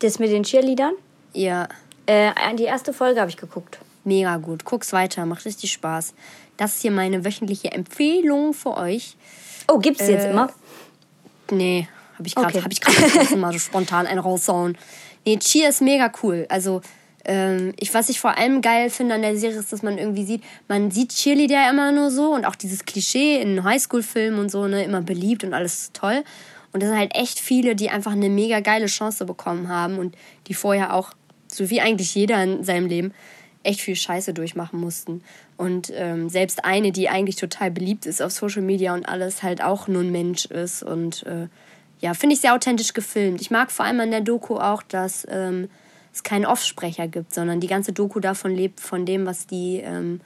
Das mit den Cheerleadern? Ja, Äh, die erste Folge habe ich geguckt. mega gut. Guck's weiter, macht richtig Spaß. Das ist hier meine wöchentliche Empfehlung für euch. Oh, gibt's die jetzt Äh, immer? Nee, habe ich gerade Okay. hab ich gerade mal so spontan einen raushauen. Nee, Cheer ist mega cool. Also, ähm, ich, was ich vor allem geil finde an der Serie ist, dass man irgendwie sieht, man sieht Cheerleader immer nur so und auch dieses Klischee in Highschool-Filmen und so, ne, immer beliebt und alles toll. Und das sind halt echt viele, die einfach eine mega geile Chance bekommen haben und die vorher auch, so wie eigentlich jeder in seinem Leben, echt viel Scheiße durchmachen mussten. Und ähm, selbst eine, die eigentlich total beliebt ist auf Social Media und alles, halt auch nur ein Mensch ist. Und äh, ja, finde ich sehr authentisch gefilmt. Ich mag vor allem an der Doku auch, dass ähm, es keinen Offsprecher gibt, sondern die ganze Doku davon lebt, von dem, was die ähm,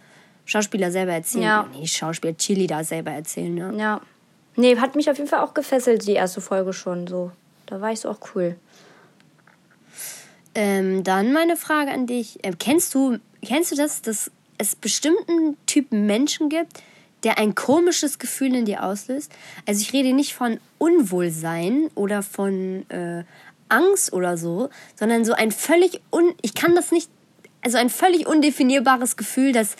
Schauspieler selber erzählen. Ja. Nee, Schauspieler, Chili da selber erzählen, ne? Ja. Nee, hat mich auf jeden Fall auch gefesselt, die erste Folge schon so. Da war ich so auch cool. Ähm, dann meine Frage an dich. Ähm, kennst du, kennst du das, dass es bestimmten Typen Menschen gibt, der ein komisches Gefühl in dir auslöst? Also ich rede nicht von Unwohlsein oder von äh, Angst oder so, sondern so ein völlig un... Ich kann das nicht... Also ein völlig undefinierbares Gefühl, das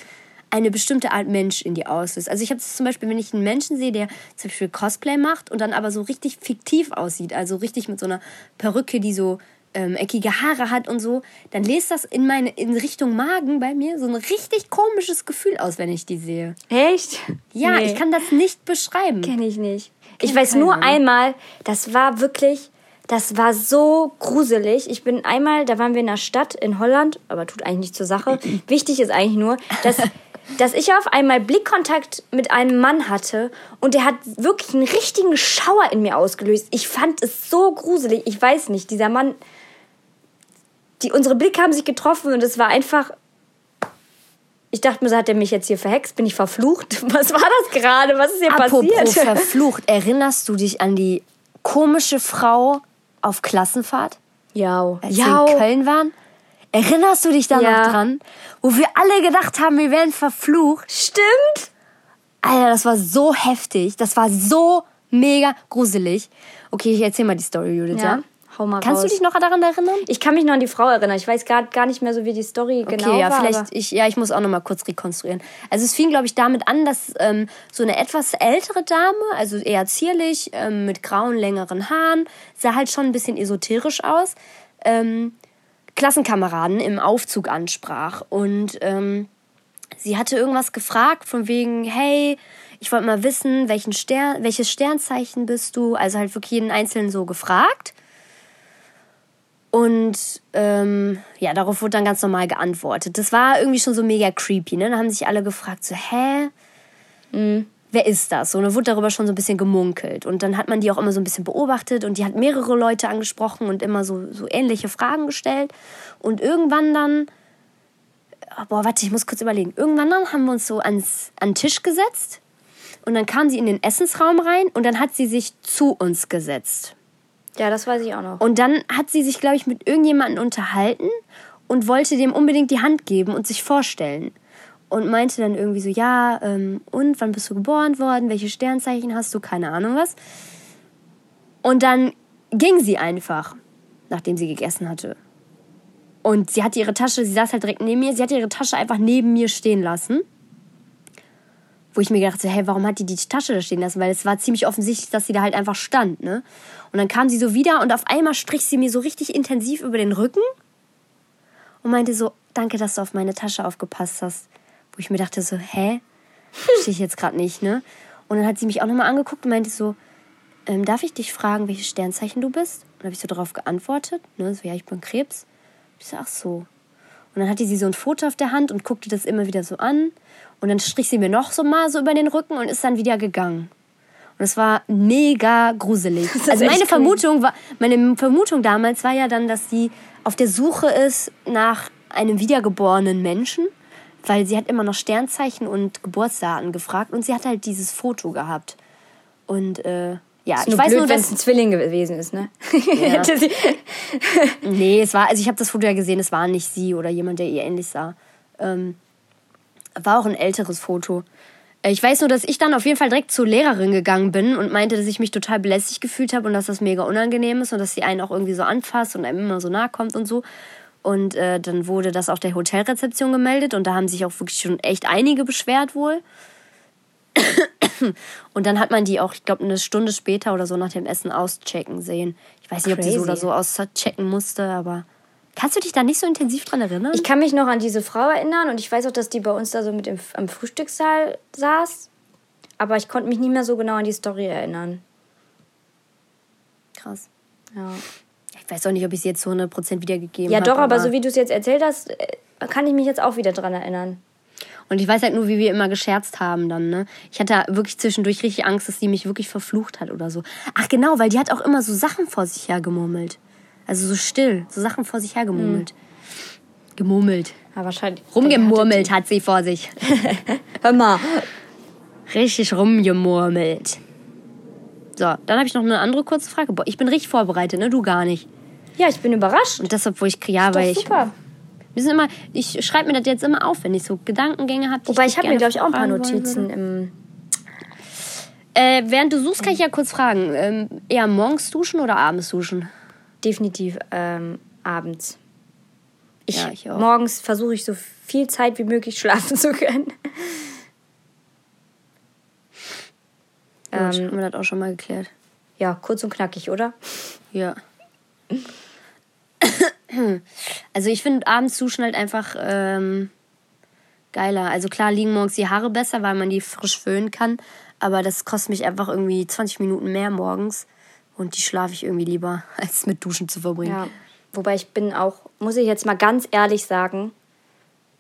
eine bestimmte Art Mensch in dir auslöst. Also ich habe es zum Beispiel, wenn ich einen Menschen sehe, der zum Beispiel Cosplay macht und dann aber so richtig fiktiv aussieht, also richtig mit so einer Perücke, die so ähm, eckige Haare hat und so, dann lässt das in meine in Richtung Magen bei mir so ein richtig komisches Gefühl aus, wenn ich die sehe. Echt? Ja, Nee. ich kann das nicht beschreiben. Kenne ich nicht. Ich Kennt weiß nur keiner. einmal, das war wirklich, das war so gruselig. Ich bin einmal, da waren wir in einer Stadt in Holland, aber tut eigentlich nicht zur Sache. <clears throat> Wichtig ist eigentlich nur, dass, <laughs> dass ich auf einmal Blickkontakt mit einem Mann hatte und der hat wirklich einen richtigen Schauer in mir ausgelöst. Ich fand es so gruselig. Ich weiß nicht, dieser Mann, die, unsere Blicke haben sich getroffen und es war einfach. Ich dachte mir, so hat er mich jetzt hier verhext? Bin ich verflucht? <laughs> Was war das gerade? Was ist hier Apropos passiert? verflucht, erinnerst du dich an die komische Frau auf Klassenfahrt, Ja. als wir in Köln waren? Erinnerst du dich da Ja. noch dran? Wo wir alle gedacht haben, wir wären verflucht. Stimmt. Alter, das war so heftig. Das war so mega gruselig. Okay, ich erzähl mal die Story, Judith, ja? Ja, hau mal Kannst raus. du dich noch daran erinnern? Ich kann mich noch an die Frau erinnern. Ich weiß gar, gar nicht mehr so, wie die Story genau Okay, ja, war. vielleicht, ich, ja, ich muss auch noch mal kurz rekonstruieren. Also es fing, glaube ich, damit an, dass ähm, so eine etwas ältere Dame, also eher zierlich, ähm, mit grauen, längeren Haaren, sah halt schon ein bisschen esoterisch aus, ähm, Klassenkameraden im Aufzug ansprach. Und ähm, sie hatte irgendwas gefragt von wegen, hey, ich wollte mal wissen, welchen Stern, welches Sternzeichen bist du? Also halt wirklich jeden Einzelnen so gefragt. Und ähm, ja, darauf wurde dann ganz normal geantwortet. Das war irgendwie schon so mega creepy, ne? Da haben sich alle gefragt, so, hä? Wer ist das? Und dann wurde darüber schon so ein bisschen gemunkelt. Und dann hat man die auch immer so ein bisschen beobachtet und die hat mehrere Leute angesprochen und immer so, so ähnliche Fragen gestellt. Und irgendwann dann, oh, boah, warte, ich muss kurz überlegen. Irgendwann dann haben wir uns so ans, an den Tisch gesetzt und dann kam sie in den Essensraum rein und dann hat sie sich zu uns gesetzt. Ja, das weiß ich auch noch. Und dann hat sie sich, glaube ich, mit irgendjemandem unterhalten und wollte dem unbedingt die Hand geben und sich vorstellen. Und meinte dann irgendwie so, ja, ähm, und wann bist du geboren worden? Welche Sternzeichen hast du? Keine Ahnung was. Und dann ging sie einfach, nachdem sie gegessen hatte. Und sie hatte ihre Tasche, sie saß halt direkt neben mir, sie hatte ihre Tasche einfach neben mir stehen lassen. Wo ich mir gedacht habe, hey, warum hat die die Tasche da stehen lassen? Weil es war ziemlich offensichtlich, dass sie da halt einfach stand, ne? Und dann kam sie so wieder und auf einmal strich sie mir so richtig intensiv über den Rücken und meinte so, danke, dass du auf meine Tasche aufgepasst hast. Wo ich mir dachte so, hä? Verstehe ich jetzt gerade nicht, ne? Und dann hat sie mich auch nochmal angeguckt und meinte so, ähm, darf ich dich fragen, welches Sternzeichen du bist? Und habe ich so darauf geantwortet, ne? So, ja, ich bin Krebs. Ich so, ach so. Und dann hatte sie so ein Foto auf der Hand und guckte das immer wieder so an. Und dann strich sie mir noch so mal so über den Rücken und ist dann wieder gegangen. Und es war mega gruselig. Also meine. Vermutung war, meine Vermutung damals war ja dann, dass sie auf der Suche ist nach einem wiedergeborenen Menschen, weil sie hat immer noch Sternzeichen und Geburtsdaten gefragt und sie hat halt dieses Foto gehabt. Und äh, ja, ich weiß blöd, nur, wenn dass es ein Zwilling gewesen ist, ne? <laughs> Sie- <laughs> Nee, es war, also ich habe das Foto ja gesehen, es war nicht sie oder jemand, der ihr ähnlich sah. Ähm, war auch ein älteres Foto. Äh, Ich weiß nur, dass ich dann auf jeden Fall direkt zur Lehrerin gegangen bin und meinte, dass ich mich total belästigt gefühlt habe und dass das mega unangenehm ist und dass sie einen auch irgendwie so anfasst und einem immer so nahe kommt und so. Und äh, dann wurde das auf der Hotelrezeption gemeldet und da haben sich auch wirklich schon echt einige beschwert wohl. Und dann hat man die auch, ich glaube, eine Stunde später oder so nach dem Essen auschecken sehen. Ich weiß nicht, ob die so Crazy. oder so auschecken musste, aber kannst du dich da nicht so intensiv dran erinnern? Ich kann mich noch an diese Frau erinnern und ich weiß auch, dass die bei uns da so mit im, am Frühstückssaal saß. Aber ich konnte mich nicht mehr so genau an die Story erinnern. Krass. Ja, Ich weiß auch nicht, ob ich sie jetzt zu 100% wiedergegeben ja habe. doch, aber so wie du es jetzt erzählt hast, äh, kann ich mich jetzt auch wieder dran erinnern. Und ich weiß halt nur, wie wir immer gescherzt haben dann, ne? Ich hatte wirklich zwischendurch richtig Angst, dass die mich wirklich verflucht hat oder so. Ach genau, weil die hat auch immer so Sachen vor sich her gemurmelt. Also so still, so Sachen vor sich her gemurmelt. Gemurmelt. Ja, wahrscheinlich. Rumgemurmelt hat sie vor sich. <laughs> Hör mal. Richtig rumgemurmelt. So, dann habe ich noch eine andere kurze Frage. Boah, ich bin richtig vorbereitet, ne? Du gar nicht. Ja, ich bin überrascht. Und deshalb, wo ich, ja, weil ich, super. Wir sind immer, ich schreibe mir das jetzt immer auf, wenn ich so Gedankengänge habe. Wobei ich habe mir, glaube ich, auch ein paar Notizen im. Äh, während du suchst, kann ich ja kurz fragen. Ähm, eher morgens duschen oder abends duschen? Definitiv ähm, abends. Ich, Ja, ich auch. Morgens versuche ich so viel Zeit wie möglich schlafen <laughs> zu können. Ähm, haben wir das auch schon mal geklärt. Ja, kurz und knackig, oder? Ja. <laughs> Also ich finde abends duschen halt einfach ähm, geiler. Also klar liegen morgens die Haare besser, weil man die frisch föhnen kann. Aber das kostet mich einfach irgendwie 20 Minuten mehr morgens. Und die schlafe ich irgendwie lieber, <laughs> als mit Duschen zu verbringen. Ja. Wobei ich bin auch, muss ich jetzt mal ganz ehrlich sagen,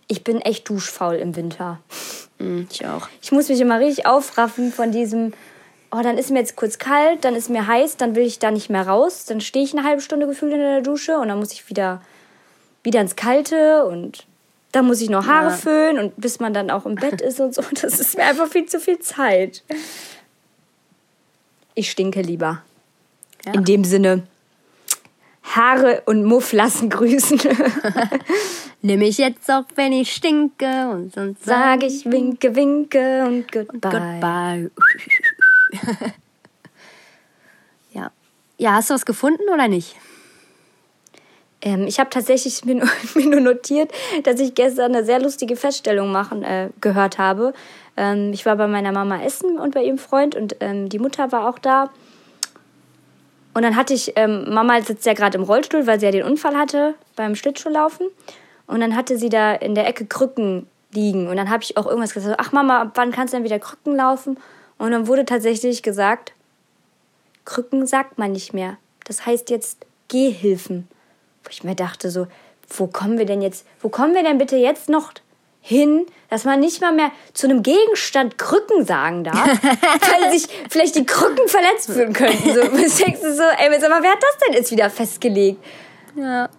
ich bin echt duschfaul im Winter. Mhm, ich auch. Ich muss mich immer richtig aufraffen von diesem, oh, dann ist mir jetzt kurz kalt, dann ist mir heiß, dann will ich da nicht mehr raus. Dann stehe ich eine halbe Stunde gefühlt in der Dusche und dann muss ich wieder wieder ins Kalte und dann muss ich noch Haare Ja. föhnen und bis man dann auch im Bett ist und so. <laughs> Das ist mir einfach viel zu viel Zeit. Ich stinke lieber. Ja. In dem Sinne, Haare und Muff lassen grüßen. <laughs> Nimm mich jetzt auch, wenn ich stinke und sonst Sag ich winke, winke und goodbye. Goodbye. <laughs> ja. Ja, hast du was gefunden oder nicht? Ähm, ich habe tatsächlich mir nur, <laughs> mir nur notiert, dass ich gestern eine sehr lustige Feststellung machen äh, gehört habe. Ähm, ich war bei meiner Mama essen und bei ihrem Freund und ähm, die Mutter war auch da. Und dann hatte ich, ähm, Mama sitzt ja gerade im Rollstuhl, weil sie ja den Unfall hatte beim Schlittschuhlaufen. Und dann hatte sie da in der Ecke Krücken liegen. Und dann habe ich auch irgendwas gesagt, ach Mama, wann kannst du denn wieder Krücken laufen? Und dann wurde tatsächlich gesagt, Krücken sagt man nicht mehr. Das heißt jetzt Gehhilfen. Wo ich mir dachte so, wo kommen wir denn jetzt, wo kommen wir denn bitte jetzt noch hin, dass man nicht mal mehr zu einem Gegenstand Krücken sagen darf, <laughs> weil sich vielleicht die Krücken verletzt fühlen könnten. So, denkst du so, ey, sag mal, wer hat das denn jetzt wieder festgelegt? Ja.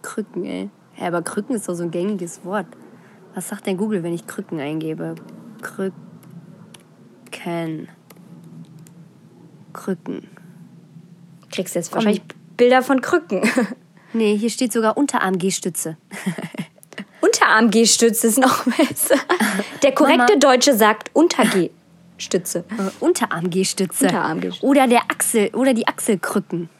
Krücken, ey. Ja, aber Krücken ist doch so ein gängiges Wort. Was sagt denn Google, wenn ich Krücken eingebe? Krücken. Krücken. Kriegst jetzt wahrscheinlich Bilder von Krücken. <laughs> Nee, hier steht sogar Unterarm-G-Stütze. <laughs> Unterarm-G-Stütze ist noch besser. <laughs> Der korrekte Mama. Deutsche sagt Unterg-Stütze. Äh, Unterarm-G-Stütze. Unterarm-G-Stütze. Oder der Achsel, oder die Achselkrücken.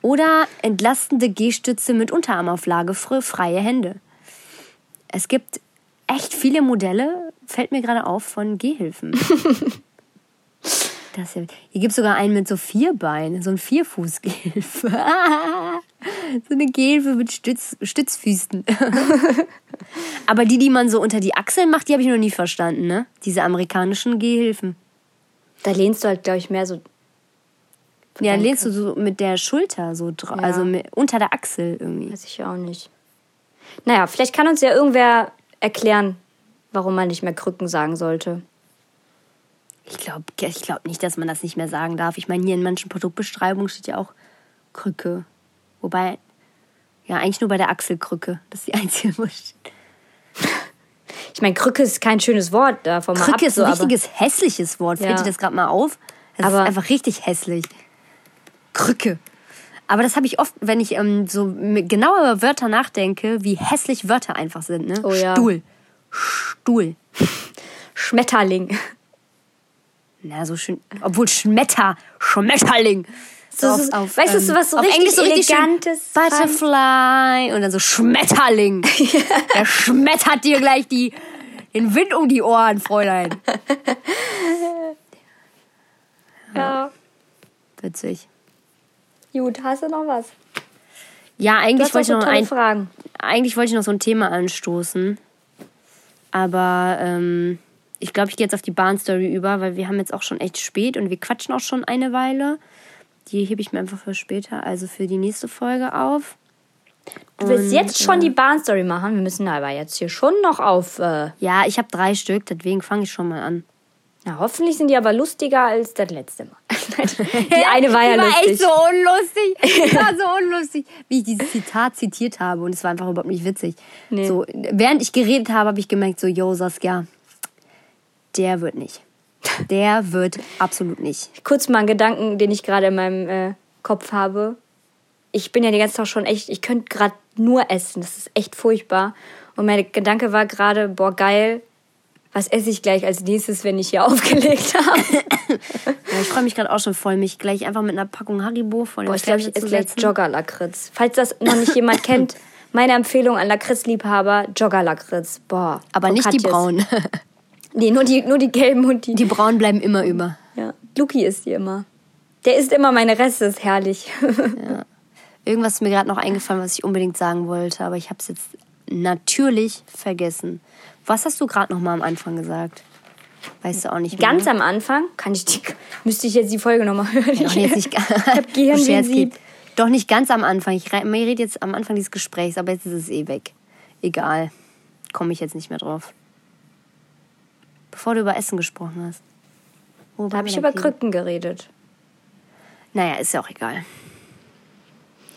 oder entlastende G-Stütze mit Unterarmauflage für freie Hände. Es gibt echt viele Modelle, fällt mir gerade auf, von Gehhilfen. <laughs> Das hier hier gibt es sogar einen mit so vier Beinen, so ein Vierfuß-Gehhilfe. <laughs> so eine Gehhilfe mit Stütz, Stützfüßen. <laughs> Aber die, die man so unter die Achseln macht, die habe ich noch nie verstanden, ne? Diese amerikanischen Gehhilfen. Da lehnst du halt, glaube ich, mehr so. Ja, Danke. lehnst du so mit der Schulter so drauf, Ja. also mit, unter der Achsel irgendwie. Weiß ich auch nicht. Naja, vielleicht kann uns ja irgendwer erklären, warum man nicht mehr Krücken sagen sollte. Ich glaube ich glaub nicht, dass man das nicht mehr sagen darf. Ich meine, hier in manchen Produktbeschreibungen steht ja auch Krücke. Wobei, ja, eigentlich nur bei der Achselkrücke. Das ist die einzige, wo steht. Ich meine, Krücke ist kein schönes Wort, davon mal ab. Krücke ist so, ein aber- richtiges hässliches Wort. Fällt Ja. dir das gerade mal auf? Das Aber- ist einfach richtig hässlich. Krücke. Aber das habe ich oft, wenn ich ähm, so genau über Wörter nachdenke, wie hässlich Wörter einfach sind. Ne? Oh ja. Stuhl. Stuhl. Schmetterling. Na, so schön. Obwohl Schmetter. Schmetterling. So Das ist- weißt du, so was so auf richtig Englisch so Elegantes, Butterfly. Und dann so Schmetterling. <laughs> Der schmettert dir gleich die, den Wind um die Ohren, Fräulein. Ja. Witzig. Gut, hast du noch was? Ja, Du eigentlich wollte, so ich noch ein, Fragen. eigentlich wollte ich noch so ein Thema anstoßen. Aber ähm, ich glaube, ich gehe jetzt auf die Bahnstory über, weil wir haben jetzt auch schon echt spät und wir quatschen auch schon eine Weile. Die hebe ich mir einfach für später, also für die nächste Folge auf. Du willst Und, jetzt schon die Bahnstory machen. Wir müssen aber jetzt hier schon noch auf. Äh, Ja, ich habe drei Stück, deswegen fange ich schon mal an. Na, hoffentlich sind die aber lustiger als das letzte Mal. <laughs> Die eine war ja die war lustig. echt so unlustig. <laughs> Die war so unlustig, wie ich dieses Zitat zitiert habe. Und es war einfach überhaupt nicht witzig. Nee. So, während ich geredet habe, habe ich gemerkt, so, yo, Saskia, der wird nicht. Der wird absolut nicht. Kurz mal einen Gedanken, den ich gerade in meinem äh, Kopf habe. Ich bin ja den ganzen Tag schon echt, ich könnte gerade nur essen. Das ist echt furchtbar. Und mein Gedanke war gerade, boah, geil, was esse ich gleich als nächstes, wenn ich hier <laughs> aufgelegt habe? <laughs> Ja, ich freue mich gerade auch schon voll, mich gleich einfach mit einer Packung Haribo vor den Boah, ich glaube, ich esse gleich. Jogger-Lakritz. Falls das noch nicht jemand kennt, <laughs> meine Empfehlung an Lakritz-Liebhaber, Jogger-Lakritz. Boah. Aber nicht die braunen. Nee, nur die, nur die gelben und die. Die braunen bleiben immer über. ja. Luki isst die immer. Der isst immer meine Reste, ist herrlich. Irgendwas ist mir gerade noch eingefallen, was ich unbedingt sagen wollte, aber ich habe es jetzt natürlich vergessen. Was hast du gerade noch mal am Anfang gesagt? Weißt du auch nicht mehr? Ganz am Anfang kann ich die, müsste ich jetzt die Folge nochmal hören. Doch jetzt <laughs> nicht, ich hab <laughs> Gehirnvisib. Doch nicht ganz am Anfang. Ich rede jetzt am Anfang dieses Gesprächs, aber jetzt ist es eh weg. Egal. Komme ich jetzt nicht mehr drauf. Bevor du über Essen gesprochen hast. Wo Da habe ich über stehen? Krücken geredet. Naja, ist ja auch egal.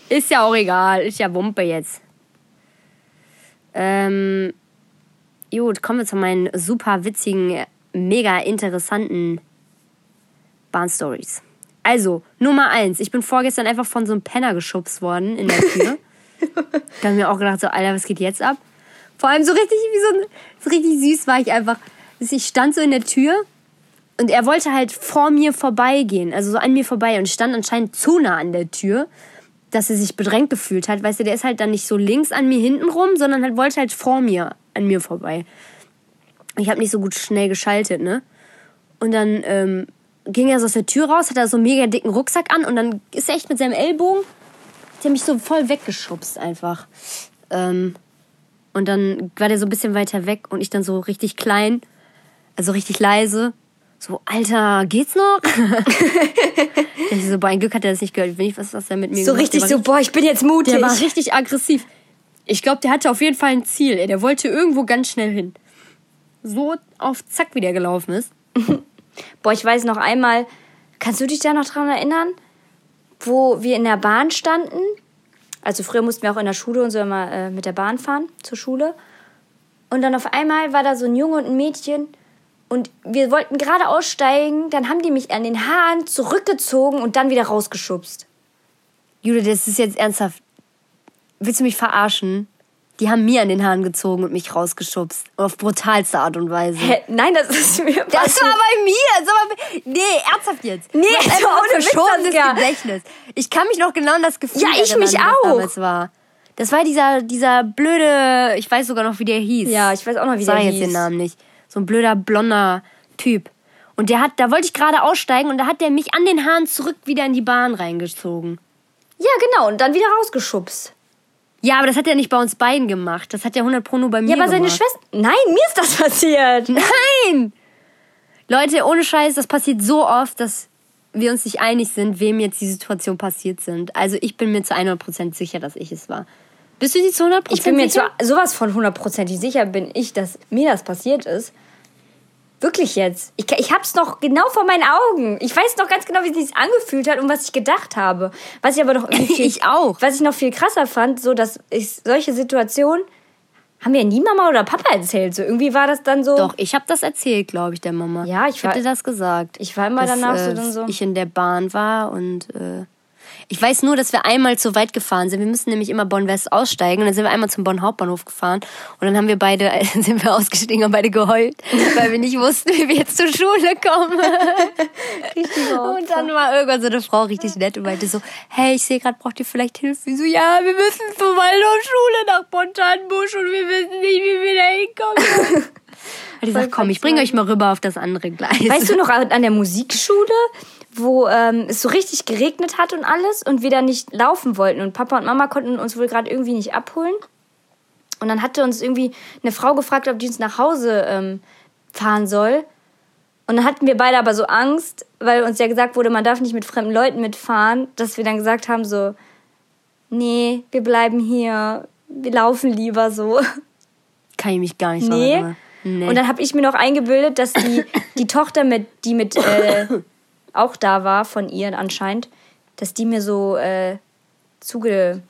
Ist ja auch egal. Ist ja Wumpe jetzt. Ähm, gut, kommen wir zu meinen super witzigen, mega interessanten Bahnstories. Also, Nummer eins. Ich bin vorgestern einfach von so einem Penner geschubst worden in der Tür. <laughs> da habe ich mir auch gedacht, so, Alter, was geht jetzt ab? Vor allem so richtig, wie so, ein, so richtig süß war ich einfach. Ich stand so in der Tür und er wollte halt vor mir vorbeigehen, also so an mir vorbei und stand anscheinend zu nah an der Tür, dass er sich bedrängt gefühlt hat. Weißt du, der ist halt dann nicht so links an mir hinten rum, sondern halt wollte halt vor mir an mir vorbei. Ich habe nicht so gut schnell geschaltet, ne? Und dann ähm, ging er so aus der Tür raus, hat er so einen mega dicken Rucksack an und dann ist er echt mit seinem Ellbogen, hat er mich so voll weggeschubst einfach. Ähm, und dann war der so ein bisschen weiter weg und ich dann so richtig klein, also richtig leise. So, Alter, geht's noch? <laughs> ich so, boah, ein Glück hat er das nicht gehört. Wenn ich was, was er mit mir So richtig so, boah, ich bin jetzt mutig. Der war richtig aggressiv. Ich glaube, der hatte auf jeden Fall ein Ziel. Ey. Der wollte irgendwo ganz schnell hin. So auf Zack, wie der gelaufen ist. <laughs> Boah, ich weiß noch einmal, kannst du dich da noch dran erinnern, wo wir in der Bahn standen? Also früher mussten wir auch in der Schule und so immer äh, mit der Bahn fahren zur Schule. Und dann auf einmal war da so ein Junge und ein Mädchen und wir wollten gerade aussteigen, dann haben die mich an den Haaren zurückgezogen und dann wieder rausgeschubst. Jude, das ist jetzt ernsthaft. Willst du mich verarschen? Die haben mir an den Haaren gezogen und mich rausgeschubst. Auf brutalste Art und Weise. Hä? Nein, das ist mir Das war bei mir. Das war bei, nee, ernsthaft jetzt. Nee, das so <laughs> ohne Witz, verschobenes Saskia. Gedächtnis. Ich kann mich noch genau an das Gefühl Ja, ich mich auch. damals war. Das war dieser, dieser blöde, ich weiß sogar noch, wie der hieß. Ja, ich weiß auch noch, wie ich sag der jetzt hieß. den Namen nicht. So ein blöder, blonder Typ. Und der hat, da wollte ich gerade aussteigen und da hat der mich an den Haaren zurück wieder in die Bahn reingezogen. Ja, genau, und dann wieder rausgeschubst. Ja, aber das hat er nicht bei uns beiden gemacht. Das hat er 100 Pro nur bei mir Ja, aber gemacht. seine Schwester. Nein, mir ist das passiert. Nein! Leute, ohne Scheiß, das passiert so oft, dass wir uns nicht einig sind, wem jetzt die Situation passiert sind. Also ich bin mir zu 100% sicher, dass ich es war. Bist du dir zu 100% Ich bin mir sicher? zwar sowas von hundertprozentig sicher, bin ich, dass mir das passiert ist. Wirklich jetzt. Ich, ich hab's noch genau vor meinen Augen. Ich weiß noch ganz genau, wie es sich angefühlt hat und was ich gedacht habe. Was ich aber noch <laughs> viel, Ich auch. Was ich noch viel krasser fand, so dass ich solche Situationen haben mir nie Mama oder Papa erzählt. So irgendwie war das dann so. Doch, ich habe das erzählt, glaube ich, der Mama. Ja, ich ich habe dir das gesagt. ich war immer dass, danach so äh, dann so. ich in der Bahn war und äh, ich weiß nur, dass wir einmal zu weit gefahren sind. Wir müssen nämlich immer Bonn-West aussteigen und dann sind wir einmal zum Bonn Hauptbahnhof gefahren und dann haben wir beide <laughs> sind wir ausgestiegen und beide geheult, weil wir nicht wussten, wie wir jetzt zur Schule kommen. <laughs> Und dann war irgendwann so eine Frau richtig nett und meinte so, hey, ich sehe gerade, braucht ihr vielleicht Hilfe? Ich so, ja, wir müssen zu meiner Schule nach Bontanbusch und wir wissen nicht, wie wir da hinkommen. <laughs> Hat die gesagt, komm, ich bringe euch mal rüber auf das andere Gleis. Weißt du noch an der Musikschule, wo ähm, es so richtig geregnet hat und alles und wir da nicht laufen wollten und Papa und Mama konnten uns wohl gerade irgendwie nicht abholen? Und dann hatte uns irgendwie eine Frau gefragt, ob die uns nach Hause ähm, fahren soll. Und dann hatten wir beide aber so Angst, weil uns ja gesagt wurde, man darf nicht mit fremden Leuten mitfahren, dass wir dann gesagt haben so, nee, wir bleiben hier, wir laufen lieber so. Kann ich mich gar nicht Nee. Nee. Und dann habe ich mir noch eingebildet, dass die, die Tochter, mit, die mit äh, <laughs> auch da war, von ihr anscheinend, dass die mir so äh, zugeneint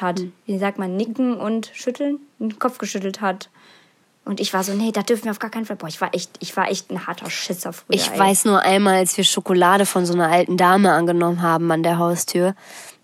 hat. Hm. Wie sagt man, nicken und schütteln? Den Kopf geschüttelt hat. Und ich war so, nee, da dürfen wir auf gar keinen Fall. Boah, ich war echt, ich war echt ein harter Schisser früher. ich ey. weiß nur einmal, als wir Schokolade von so einer alten Dame angenommen haben an der Haustür.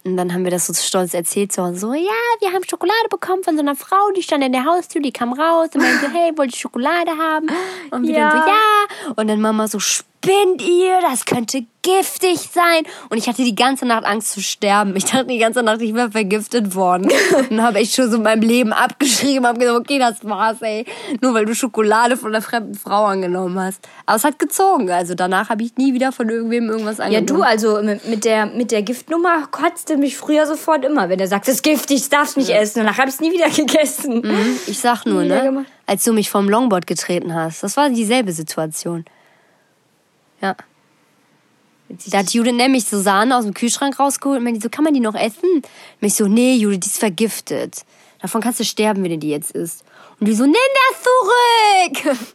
Und dann haben wir das so stolz erzählt, so, so, ja, wir haben Schokolade bekommen von so einer Frau, die stand in der Haustür, die kam raus und meinte, hey, wollt ihr Schokolade haben? Und wir Ja. dann so, ja. Und dann Mama so, spinnt ihr? Das könnte giftig sein. Und ich hatte die ganze Nacht Angst zu sterben. Ich dachte die ganze Nacht, ich wäre vergiftet worden. <laughs> Und habe echt schon so mein Leben abgeschrieben, habe gesagt, okay, das war's, ey. Nur weil du Schokolade von einer fremden Frau angenommen hast. Aber es hat gezogen. Also danach habe ich nie wieder von irgendwem irgendwas Ja, angenommen. du, also mit, der, mit der Giftnummer kotzte mich früher sofort immer, wenn er sagt, das ist giftig, das darfst nicht essen. Danach habe ich es nie wieder gegessen. Mhm, Ich sag nur, ne? Als du mich vom Longboard getreten hast. Das war dieselbe Situation. Ja. Da hat Judith nämlich so Sahne aus dem Kühlschrank rausgeholt und meinte so, kann man die noch essen? Und ich so, nee, Judith, die ist vergiftet. Davon kannst du sterben, wenn du die jetzt isst. Und die so, nimm das zurück! <laughs>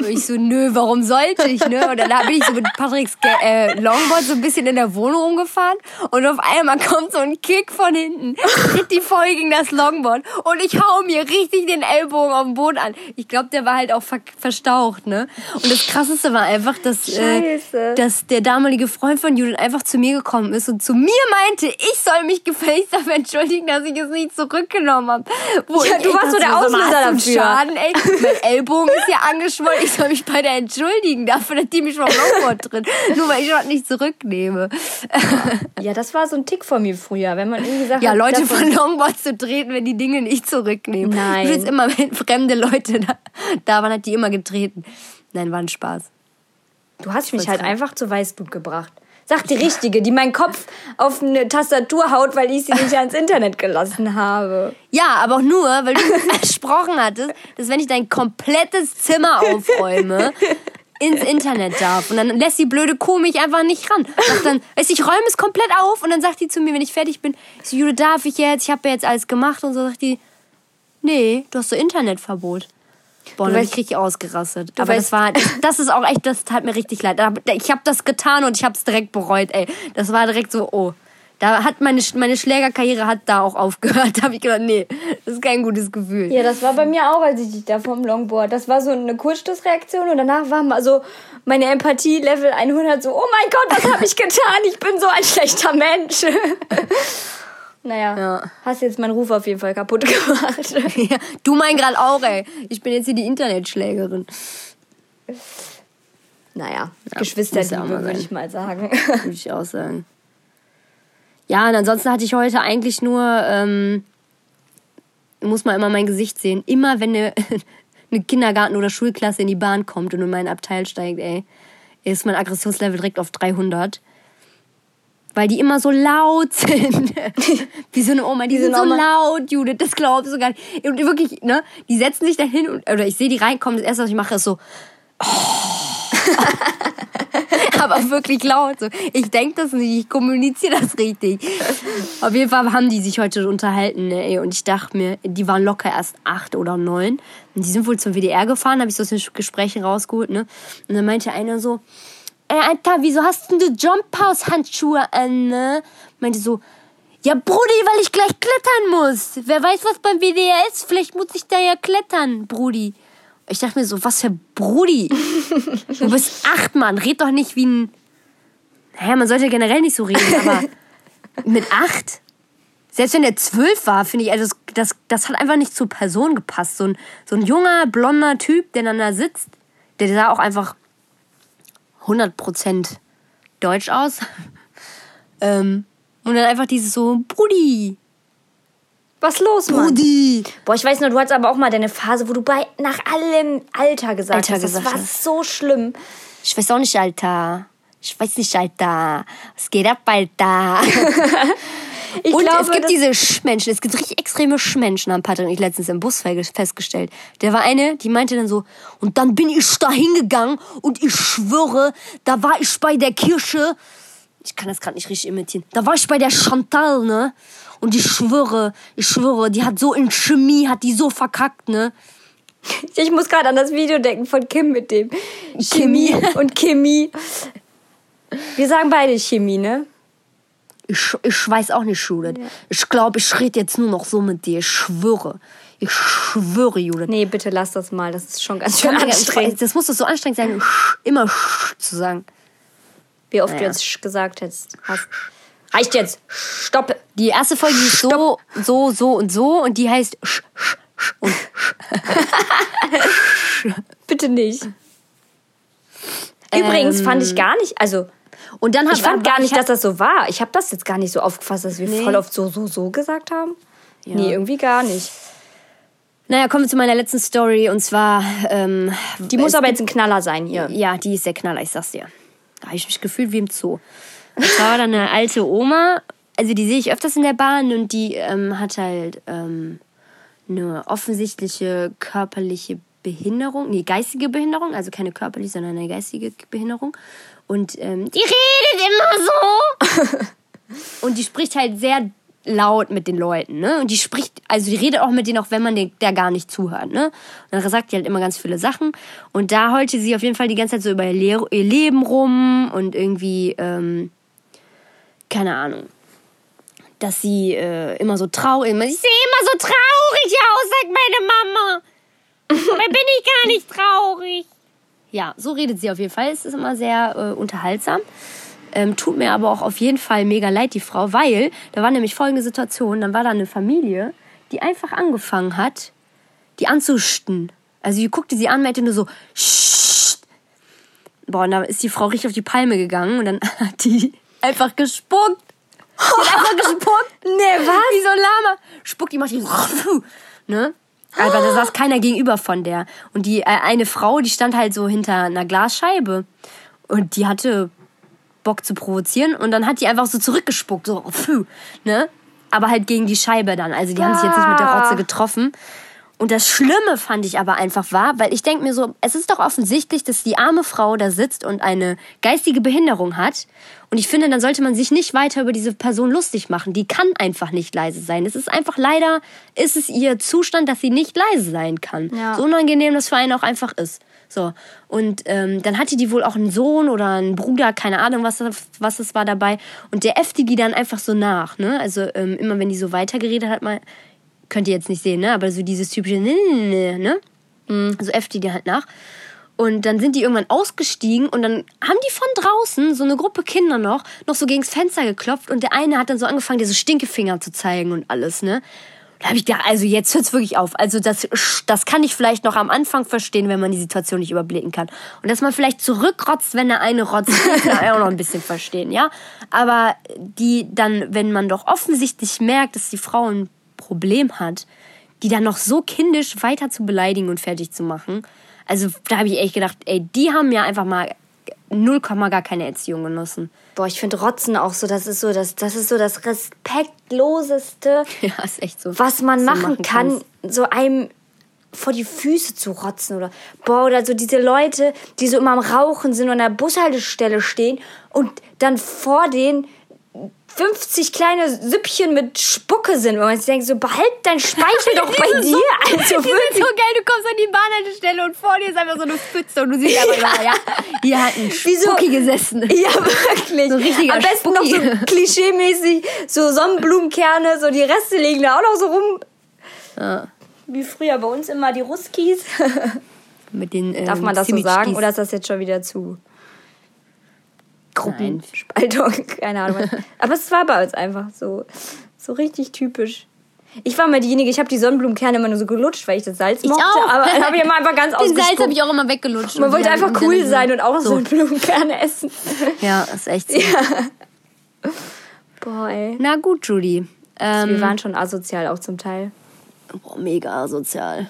Und ich so, nö, warum sollte ich, ne? Und dann bin ich so mit Patricks äh, Longboard so ein bisschen in der Wohnung rumgefahren und auf einmal kommt so ein Kick von hinten, tritt die voll gegen das Longboard und ich hau mir richtig den Ellbogen auf den Boden an. Ich glaube, der war halt auch ver verstaucht, ne? Und das Krasseste war einfach, dass, äh, dass der damalige Freund von Judith einfach zu mir gekommen ist und zu mir meinte, ich soll mich gefälligst dafür entschuldigen, dass ich es nicht zurückgenommen habe. Ja, du warst so der Auslöser dafür. Schaden, ey. Mein Ellbogen ist ja angeschwollen. <laughs> Ich soll mich bei der entschuldigen dafür, dass die mich vom Longboard tritt. Nur weil ich das nicht zurücknehme. Ja, das war so ein Tick von mir früher, wenn man irgendwie sagt, ja, Leute von Longboard zu treten, wenn die Dinge nicht zurücknehmen. Nein. Du willst immer, wenn fremde Leute da, da waren, hat die immer getreten. Nein, war ein Spaß. Du hast mich halt krank. einfach zu Weißblut gebracht. Sag die richtige, die meinen Kopf auf eine Tastatur haut, weil ich sie nicht ans Internet gelassen habe. Ja, aber auch nur, weil du <laughs> versprochen hattest, dass wenn ich dein komplettes Zimmer aufräume, ins Internet darf. Und dann lässt die blöde Kuh mich einfach nicht ran. Sagt dann, weißt ich räume es komplett auf und dann sagt die zu mir, wenn ich fertig bin, ich so, Jude, darf ich jetzt? Ich habe ja jetzt alles gemacht und so sagt die, nee, du hast so Internetverbot. Boah, du dann weißt, richtig ausgerastet. Aber weißt, das war, das ist auch echt, das tat mir richtig leid. Ich habe das getan und ich habe es direkt bereut, ey. Das war direkt so, oh. Da hat meine, meine Schlägerkarriere hat da auch aufgehört. <laughs> Da habe ich gedacht, nee, das ist kein gutes Gefühl. Ja, das war bei mir auch, als ich dich da vom Longboard. Das war so eine Kurzstoßreaktion und danach war mal so meine Empathie Level 100 so, oh mein Gott, was habe ich getan? Ich bin so ein schlechter Mensch. <laughs> Naja, ja. hast jetzt meinen Ruf auf jeden Fall kaputt <laughs> gemacht. ja, du mein gerade auch, ey. Ich bin jetzt hier die Internetschlägerin. Naja, ja, Geschwisterliebe, würde ich mal sagen. Würde ich auch sagen. Ja, und ansonsten hatte ich heute eigentlich nur, ähm, muss man immer mein Gesicht sehen. Immer wenn eine, <laughs> eine Kindergarten- oder Schulklasse in die Bahn kommt und in meinen Abteil steigt, ey, ist mein Aggressionslevel direkt auf 300 weil die immer so laut <laughs> sind. <laughs> Wie so eine Oma, die, die sind so Oma. laut, Judith, das glaubst du gar nicht. Und wirklich, ne, die setzen sich da hin und, oder ich sehe die reinkommen, das erste, was ich mache, ist so, oh. <laughs> aber wirklich laut. So. Ich denke das nicht, ich kommuniziere das richtig. Auf jeden Fall haben die sich heute unterhalten, ne, und ich dachte mir, die waren locker erst acht oder neun. Und die sind wohl zum WDR gefahren, habe ich so aus den Gesprächen rausgeholt, ne. Und dann meinte einer so, Alter, wieso hast denn du Jump House Handschuhe an, ne? Meinte so, ja, Brudi, weil ich gleich klettern muss. Wer weiß, was beim WDR ist? Vielleicht muss ich da ja klettern, Brudi. Ich dachte mir so, was für Brudi? <laughs> du bist acht, Mann. Red doch nicht wie ein. Naja, man sollte generell nicht so reden, aber <laughs> mit acht? Selbst wenn er zwölf war, finde ich, also das, das, das hat einfach nicht zur Person gepasst. So ein, so ein junger, blonder Typ, der dann da sitzt, der sah auch einfach 100% Deutsch aus. <laughs> ähm, und dann einfach dieses so, Brudi. Was los, Mann? Brudi. Boah, ich weiß nur, du hattest aber auch mal deine Phase, wo du bei nach allem Alter gesagt Alter hast. Das war hast. so schlimm. Ich weiß auch nicht, Alter. Ich weiß nicht, Alter. Was geht ab, Alter? <laughs> Ich und glaube, es gibt diese Schmenschen, es gibt richtig extreme Schmenschen, haben Patrick und ich letztens im Bus festgestellt. Der war eine, die meinte dann so, und dann bin ich da hingegangen und ich schwöre, da war ich bei der Kirche, ich kann das gerade nicht richtig imitieren, da war ich bei der Chantal, ne? Und ich schwöre, ich schwöre, die hat so in Chemie, hat die so verkackt, ne? Ich muss gerade an das Video denken von Kim mit dem Chemie, Chemie und Chemie. Wir sagen beide Chemie, ne? Ich, ich weiß auch nicht, Judith. Ja. Ich glaube, ich rede jetzt nur noch so mit dir. Ich schwöre. Ich schwöre, Judith. Nee, bitte lass das mal. Das ist schon ganz schön anstrengend. Das muss doch so anstrengend sein, immer zu sagen. Wie oft naja. du jetzt gesagt hast. Reicht jetzt. Stopp. Die erste Folge ist so, so, so und so und die heißt sch, sch, sch und <laughs> Bitte nicht. Übrigens ähm, fand ich gar nicht, also und dann ich fand gar nicht, dass das so war. Ich habe das jetzt gar nicht so aufgefasst, dass wir nee. voll oft so, so, so gesagt haben. Ja. Nee, irgendwie gar nicht. Naja, kommen wir zu meiner letzten Story und zwar. Ähm, die muss aber jetzt ein Knaller sein hier. Ja, die ist der Knaller, ich sag's dir. Da habe ich mich gefühlt wie im Zoo. Das war dann eine alte Oma, also die sehe ich öfters in der Bahn und die ähm, hat halt ähm, eine offensichtliche körperliche Behinderung, nee, geistige Behinderung, also keine körperliche, sondern eine geistige Behinderung. Und ähm, die redet immer so. <laughs> und die spricht halt sehr laut mit den Leuten, ne? Und die spricht, also die redet auch mit denen, auch wenn man den, der gar nicht zuhört, ne? Und dann sagt die halt immer ganz viele Sachen. Und da heulte sie auf jeden Fall die ganze Zeit so über ihr, ihr Leben rum und irgendwie, ähm, keine Ahnung, dass sie äh, immer so traurig, ich sehe immer so traurig aus, sagt meine Mama. <laughs> Dabei bin ich gar nicht traurig. Ja, so redet sie auf jeden Fall. Es ist immer sehr äh, unterhaltsam. Ähm, tut mir aber auch auf jeden Fall mega leid, die Frau, weil da war nämlich folgende Situation. Dann war da eine Familie, die einfach angefangen hat, die anzusten. Also die guckte sie an, meinte nur so, Scht. Boah, und da ist die Frau richtig auf die Palme gegangen und dann <laughs> hat die einfach gespuckt. Die hat einfach gespuckt. <laughs> Nee, was? Wie so ein Lama. Spuckt, die macht die, <laughs> ne? Aber da saß keiner gegenüber von der. Und die äh, eine Frau, die stand halt so hinter einer Glasscheibe. Und die hatte Bock zu provozieren. Und dann hat die einfach so zurückgespuckt. So, pfuh, ne? Aber halt gegen die Scheibe dann. Also die haben sich jetzt nicht mit der Rotze getroffen. Und das Schlimme fand ich aber einfach war, weil ich denke mir so, es ist doch offensichtlich, dass die arme Frau da sitzt und eine geistige Behinderung hat. Und ich finde, dann sollte man sich nicht weiter über diese Person lustig machen. Die kann einfach nicht leise sein. Es ist einfach leider, ist es ihr Zustand, dass sie nicht leise sein kann. Ja. So unangenehm das für einen auch einfach ist. So. Und ähm, dann hatte die wohl auch einen Sohn oder einen Bruder, keine Ahnung, was, was es war dabei. Und der äffte die dann einfach so nach. Ne? Also ähm, immer wenn die so weitergeredet hat, mal, könnt ihr jetzt nicht sehen, ne? aber so dieses typische, ne? So äffte die halt nach. Und dann sind die irgendwann ausgestiegen und dann haben die von draußen, so eine Gruppe Kinder noch, noch so gegens Fenster geklopft und der eine hat dann so angefangen, dir so Stinkefinger zu zeigen und alles, ne? Da habe ich gedacht, also jetzt hört's wirklich auf. Also das, das kann ich vielleicht noch am Anfang verstehen, wenn man die Situation nicht überblicken kann. Und dass man vielleicht zurückrotzt, wenn der eine rotzt, kann ich auch noch ein bisschen verstehen, ja? Aber die dann, wenn man doch offensichtlich merkt, dass die Frau ein Problem hat, die dann noch so kindisch weiter zu beleidigen und fertig zu machen. Also da habe ich echt gedacht, ey, die haben ja einfach mal 0, gar keine Erziehung genossen. Boah, ich finde Rotzen auch so, das ist so das, das ist so das respektloseste, <laughs> Ja, ist echt so. was man machen, machen kann, so einem vor die Füße zu rotzen oder boah oder so diese Leute, die so immer am Rauchen sind und an der Bushaltestelle stehen und dann vor denen 50 kleine Süppchen mit Spucke sind, wo man sich denkt, so behalt dein Speichel <laughs> doch bei dir. Also Die sind so geil, du kommst an die Bahnhaltestelle und vor dir ist einfach so eine Pfütze und du siehst einfach, ja, hier hat ein? Spucki gesessen. <laughs> Ja, wirklich. So richtiger Am besten noch so Spucki. klischeemäßig, so Sonnenblumenkerne, so die Reste liegen da auch noch so rum. Ja. Wie früher bei uns immer die Ruskis. Mit den, ähm, Darf man das so sagen oder ist das jetzt schon wieder zu Gruppenspaltung? <laughs> Keine Ahnung. Aber es war bei uns einfach so, so richtig typisch. Ich war mal diejenige, ich habe die Sonnenblumenkerne immer nur so gelutscht, weil ich das Salz mochte. auch. Aber dann habe ich immer einfach ganz <laughs> Den Salz habe ich auch immer weggelutscht. Man wollte einfach cool sein und auch so. Sonnenblumenkerne essen. <laughs> Ja, ist echt so. Boah, ey. Na gut, Judy. Ähm, Wir waren schon asozial auch zum Teil. boah, mega sozial.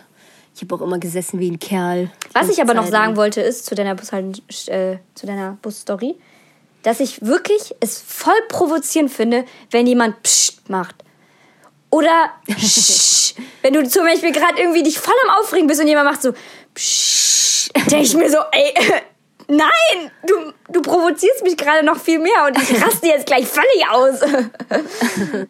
Ich habe auch immer gesessen wie ein Kerl. Was ich aber noch Zeit sagen lang. wollte, ist zu deiner, Bus äh, zu deiner Busstory, dass ich wirklich es voll provozierend finde, wenn jemand Psst macht. Oder Psst. <laughs> wenn du zum Beispiel gerade irgendwie dich voll am Aufregen bist und jemand macht so Psst, denke ich mir so, ey, <laughs> nein, du, du provozierst mich gerade noch viel mehr und ich raste jetzt gleich völlig aus. <laughs>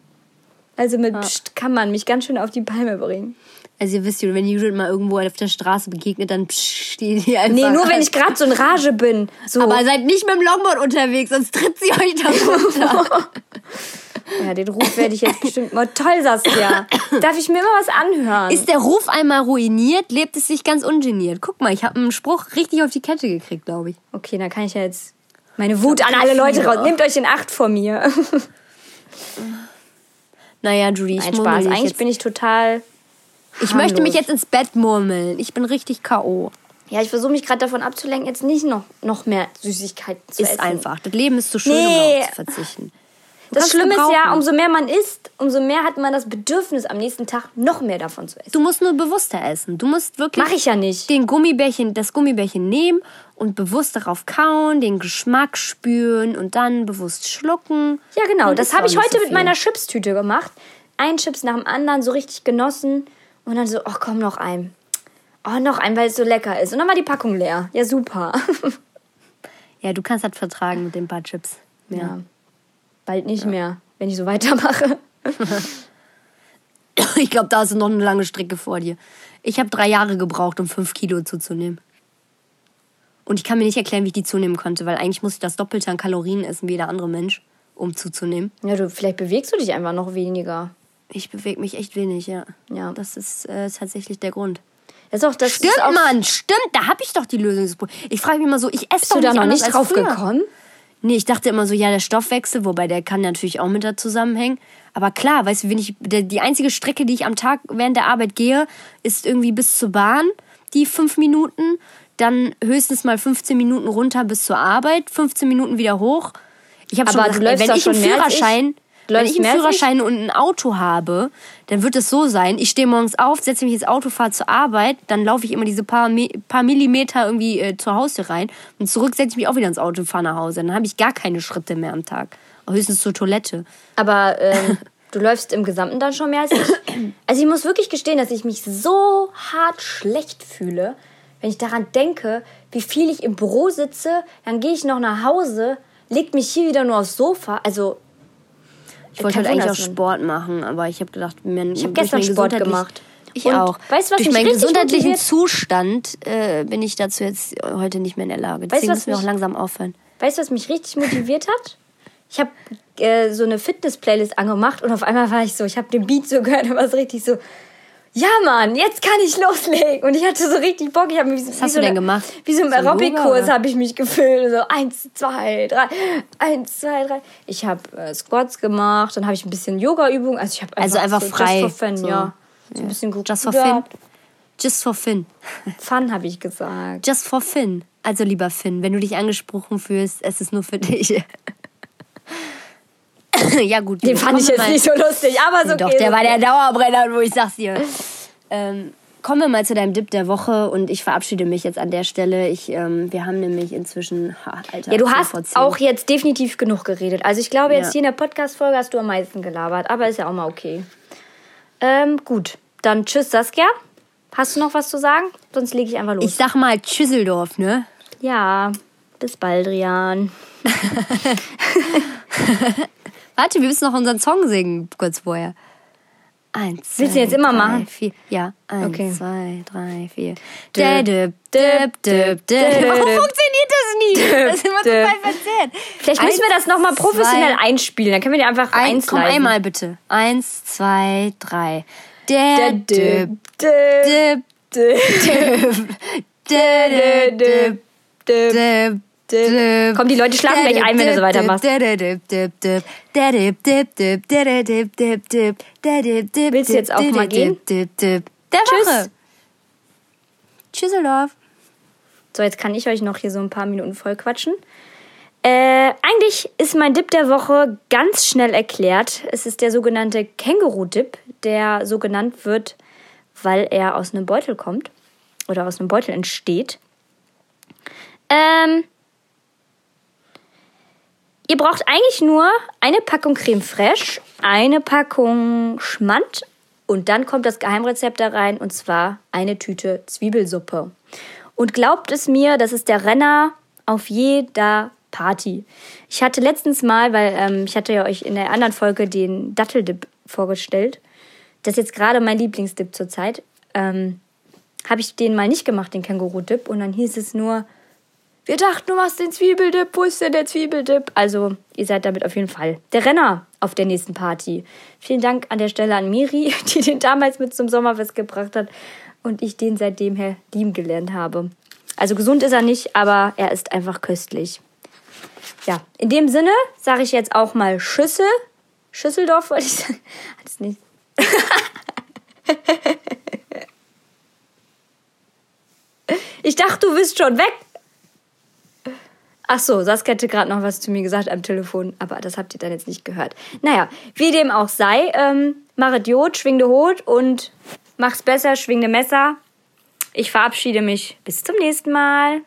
Also mit Psst kann man mich ganz schön auf die Palme bringen. Also ihr wisst ja, wenn Judith mal irgendwo auf der Straße begegnet, dann psch, steht die einfach. Nee, nur wenn ich gerade so in Rage bin. So. Aber seid nicht mit dem Longboard unterwegs, sonst tritt sie euch da runter. <laughs> Ja, den Ruf werde ich jetzt bestimmt mal toll, Saskia. Darf ich mir immer was anhören? Ist der Ruf einmal ruiniert, lebt es sich ganz ungeniert. Guck mal, ich habe einen Spruch richtig auf die Kette gekriegt, glaube ich. okay, dann kann ich ja jetzt meine Wut an alle Leute raus. Nehmt euch in Acht vor mir. Naja, Judy, ich Spaß. Eigentlich bin ich total. Ich möchte mich jetzt ins Bett murmeln. Ich bin richtig K.O. Ja, ich versuche mich gerade davon abzulenken, jetzt nicht noch, noch mehr Süßigkeiten zu Ist essen. einfach. Das Leben ist zu schön, Nee. um darauf zu verzichten. Du Das Schlimme ist ja, umso mehr man isst, umso mehr hat man das Bedürfnis, am nächsten Tag noch mehr davon zu essen. Du musst nur bewusster essen. Du musst wirklich Mach ich ja nicht. den Gummibärchen, das Gummibärchen nehmen und bewusst darauf kauen, den Geschmack spüren und dann bewusst schlucken. Ja, genau. Dann das ist habe ich heute so mit meiner Chipstüte gemacht. Ein Chips nach dem anderen, so richtig genossen. Und dann so, ach komm, noch ein. Oh, noch ein, weil es so lecker ist. Und dann war die Packung leer. Ja, super. <laughs> Ja, du kannst das vertragen mit den paar Chips. Ja. Ja. Bald nicht mehr, wenn ich so weitermache. <laughs> ich glaube, da ist noch eine lange Strecke vor dir. Ich habe drei Jahre gebraucht, um fünf Kilo zuzunehmen. Und ich kann mir nicht erklären, wie ich die zunehmen konnte, weil eigentlich muss ich das Doppelte an Kalorien essen wie jeder andere Mensch, um zuzunehmen. Ja, du, vielleicht bewegst du dich einfach noch weniger. Ich bewege mich echt wenig, ja. Ja. Das ist äh, tatsächlich der Grund. Ist auch, das Stimmt, ist auch, Mann, stimmt. Da habe ich doch die Lösung. des Ich frage mich immer so, ich esse doch du da noch nicht drauf früher. gekommen? Nee, ich dachte immer so, ja, der Stoffwechsel, wobei der kann natürlich auch mit da zusammenhängen. Aber klar, weißt du, wenn ich, der, die einzige Strecke, die ich am Tag während der Arbeit gehe, ist irgendwie bis zur Bahn, die fünf Minuten. Dann höchstens mal 15 Minuten runter bis zur Arbeit, 15 Minuten wieder hoch. Ich habe schon Aber gedacht, wenn ich einen. Führerschein, Du wenn ich einen. Führerschein und ein Auto habe, dann wird es so sein, ich stehe morgens auf, setze mich ins Auto, fahre zur Arbeit, dann laufe ich immer diese paar, paar Millimeter irgendwie äh, zur Haustür rein und zurück setze ich mich auch wieder ins Auto und fahre nach Hause. Dann habe ich gar keine Schritte mehr am Tag. Höchstens zur Toilette. Aber ähm, <laughs> du läufst im Gesamten dann schon mehr als ich. <clears throat> Also ich muss wirklich gestehen, dass ich mich so hart schlecht fühle, wenn ich daran denke, wie viel ich im Büro sitze, dann gehe ich noch nach Hause, leg mich hier wieder nur aufs Sofa. Also Ich wollte Kein heute eigentlich auch Sport machen, aber ich habe gedacht, mir, Ich habe gestern Sport gemacht. Ich Und auch. weißt du, was Durch meinen gesundheitlichen motiviert? Zustand äh, bin ich dazu jetzt heute nicht mehr in der Lage. Deswegen müssen wir auch langsam aufhören. Weißt du, was mich richtig motiviert hat? Ich habe äh, so eine Fitness-Playlist angemacht und auf einmal war ich so, ich habe den Beat so gehört und war so richtig so, ja Mann, jetzt kann ich loslegen. Und ich hatte so richtig Bock. Ich hab mich, was hast du denn gemacht? Wie so im So Aerobic-Kurs habe ich mich gefühlt. So eins, zwei, drei, eins, zwei, drei. Ich habe äh, Squats gemacht, dann habe ich ein bisschen Yoga-Übungen. Also ich habe Also einfach so frei, Just for fun, so. ja. So ein bisschen gut. Just for fun. Just for <laughs> Fun. Fun habe ich gesagt. Just for Fun. Also lieber Finn, wenn du dich angesprochen fühlst, es ist nur für dich. <laughs> <coughs> ja gut. Den fand ich jetzt nicht so lustig, aber so Doch, okay, der so war der. Dauerbrenner, wo ich sag's dir. Ähm, kommen wir mal zu deinem Dip der Woche und ich verabschiede mich jetzt an der Stelle. Ich, ähm, wir haben nämlich inzwischen, ha, Alter, Ja, du hast auch jetzt definitiv genug geredet. Also ich glaube, jetzt Ja. hier in der Podcast-Folge hast du am meisten gelabert, aber ist ja auch mal okay. Ähm, gut, dann tschüss Saskia. Hast du noch was zu sagen? Sonst lege ich einfach los. Ich sag mal Tschüsseldorf, ne? ja, bis bald, Rian. <laughs> Warte, wir müssen noch unseren Song singen, kurz vorher. Eins, Willst du zwei, jetzt immer drei, machen? Vier. Ja, eins, Okay. zwei, drei, vier. Dip, Dip, dip, dip, dip. Warum dip. funktioniert das nie? Das ist immer dip. total verzerrt. Vielleicht müssen wir das nochmal professionell zwei, einspielen. Dann können wir die einfach ein, eins Komm einmal bitte. Eins, zwei, drei. Der Dip, Dip, dip, Dip, dip, Dip, Dip, dip, dip. Komm, die Leute schlafen gleich ein, wenn du so weitermachst. Willst du jetzt auch mal gehen? Der Tschüss. Woche. Tschüsseldorf. So, jetzt kann ich euch noch hier so ein paar Minuten voll quatschen. Äh, eigentlich ist mein Dip der Woche ganz schnell erklärt. Es ist der sogenannte Känguru-Dip, der so genannt wird, weil er aus einem Beutel kommt oder aus einem Beutel entsteht. Ähm, ihr braucht eigentlich nur eine Packung Creme Fraiche, eine Packung Schmand und dann kommt das Geheimrezept da rein und zwar eine Tüte Zwiebelsuppe. Und glaubt es mir, das ist der Renner auf jeder Party. Ich hatte letztens mal, weil ähm, ich hatte ja euch in der anderen Folge den Datteldip vorgestellt. Das ist jetzt gerade mein Lieblingsdip zurzeit. Ähm, habe ich den mal nicht gemacht, den Känguru-Dip. Und dann hieß es nur, wir dachten, du machst den Zwiebeldip. Wo ist denn der Zwiebeldip? Also, ihr seid damit auf jeden Fall der Renner auf der nächsten Party. Vielen Dank an der Stelle an Miri, <laughs> die den damals mit zum Sommerfest gebracht hat und ich den seitdem her lieben gelernt habe. Also gesund ist er nicht, aber er ist einfach köstlich. Ja, in dem Sinne sage ich jetzt auch mal Schüssel. Schüsseldorf wollte ich sagen. <laughs> Hat es nicht. <laughs> ich dachte, du bist schon weg. Ach so, Saskia hatte gerade noch was zu mir gesagt am Telefon, aber das habt ihr dann jetzt nicht gehört. Naja, wie dem auch sei, ähm, Jod, schwing de Hut und mach's besser, schwing de Messer. Ich verabschiede mich. Bis zum nächsten Mal.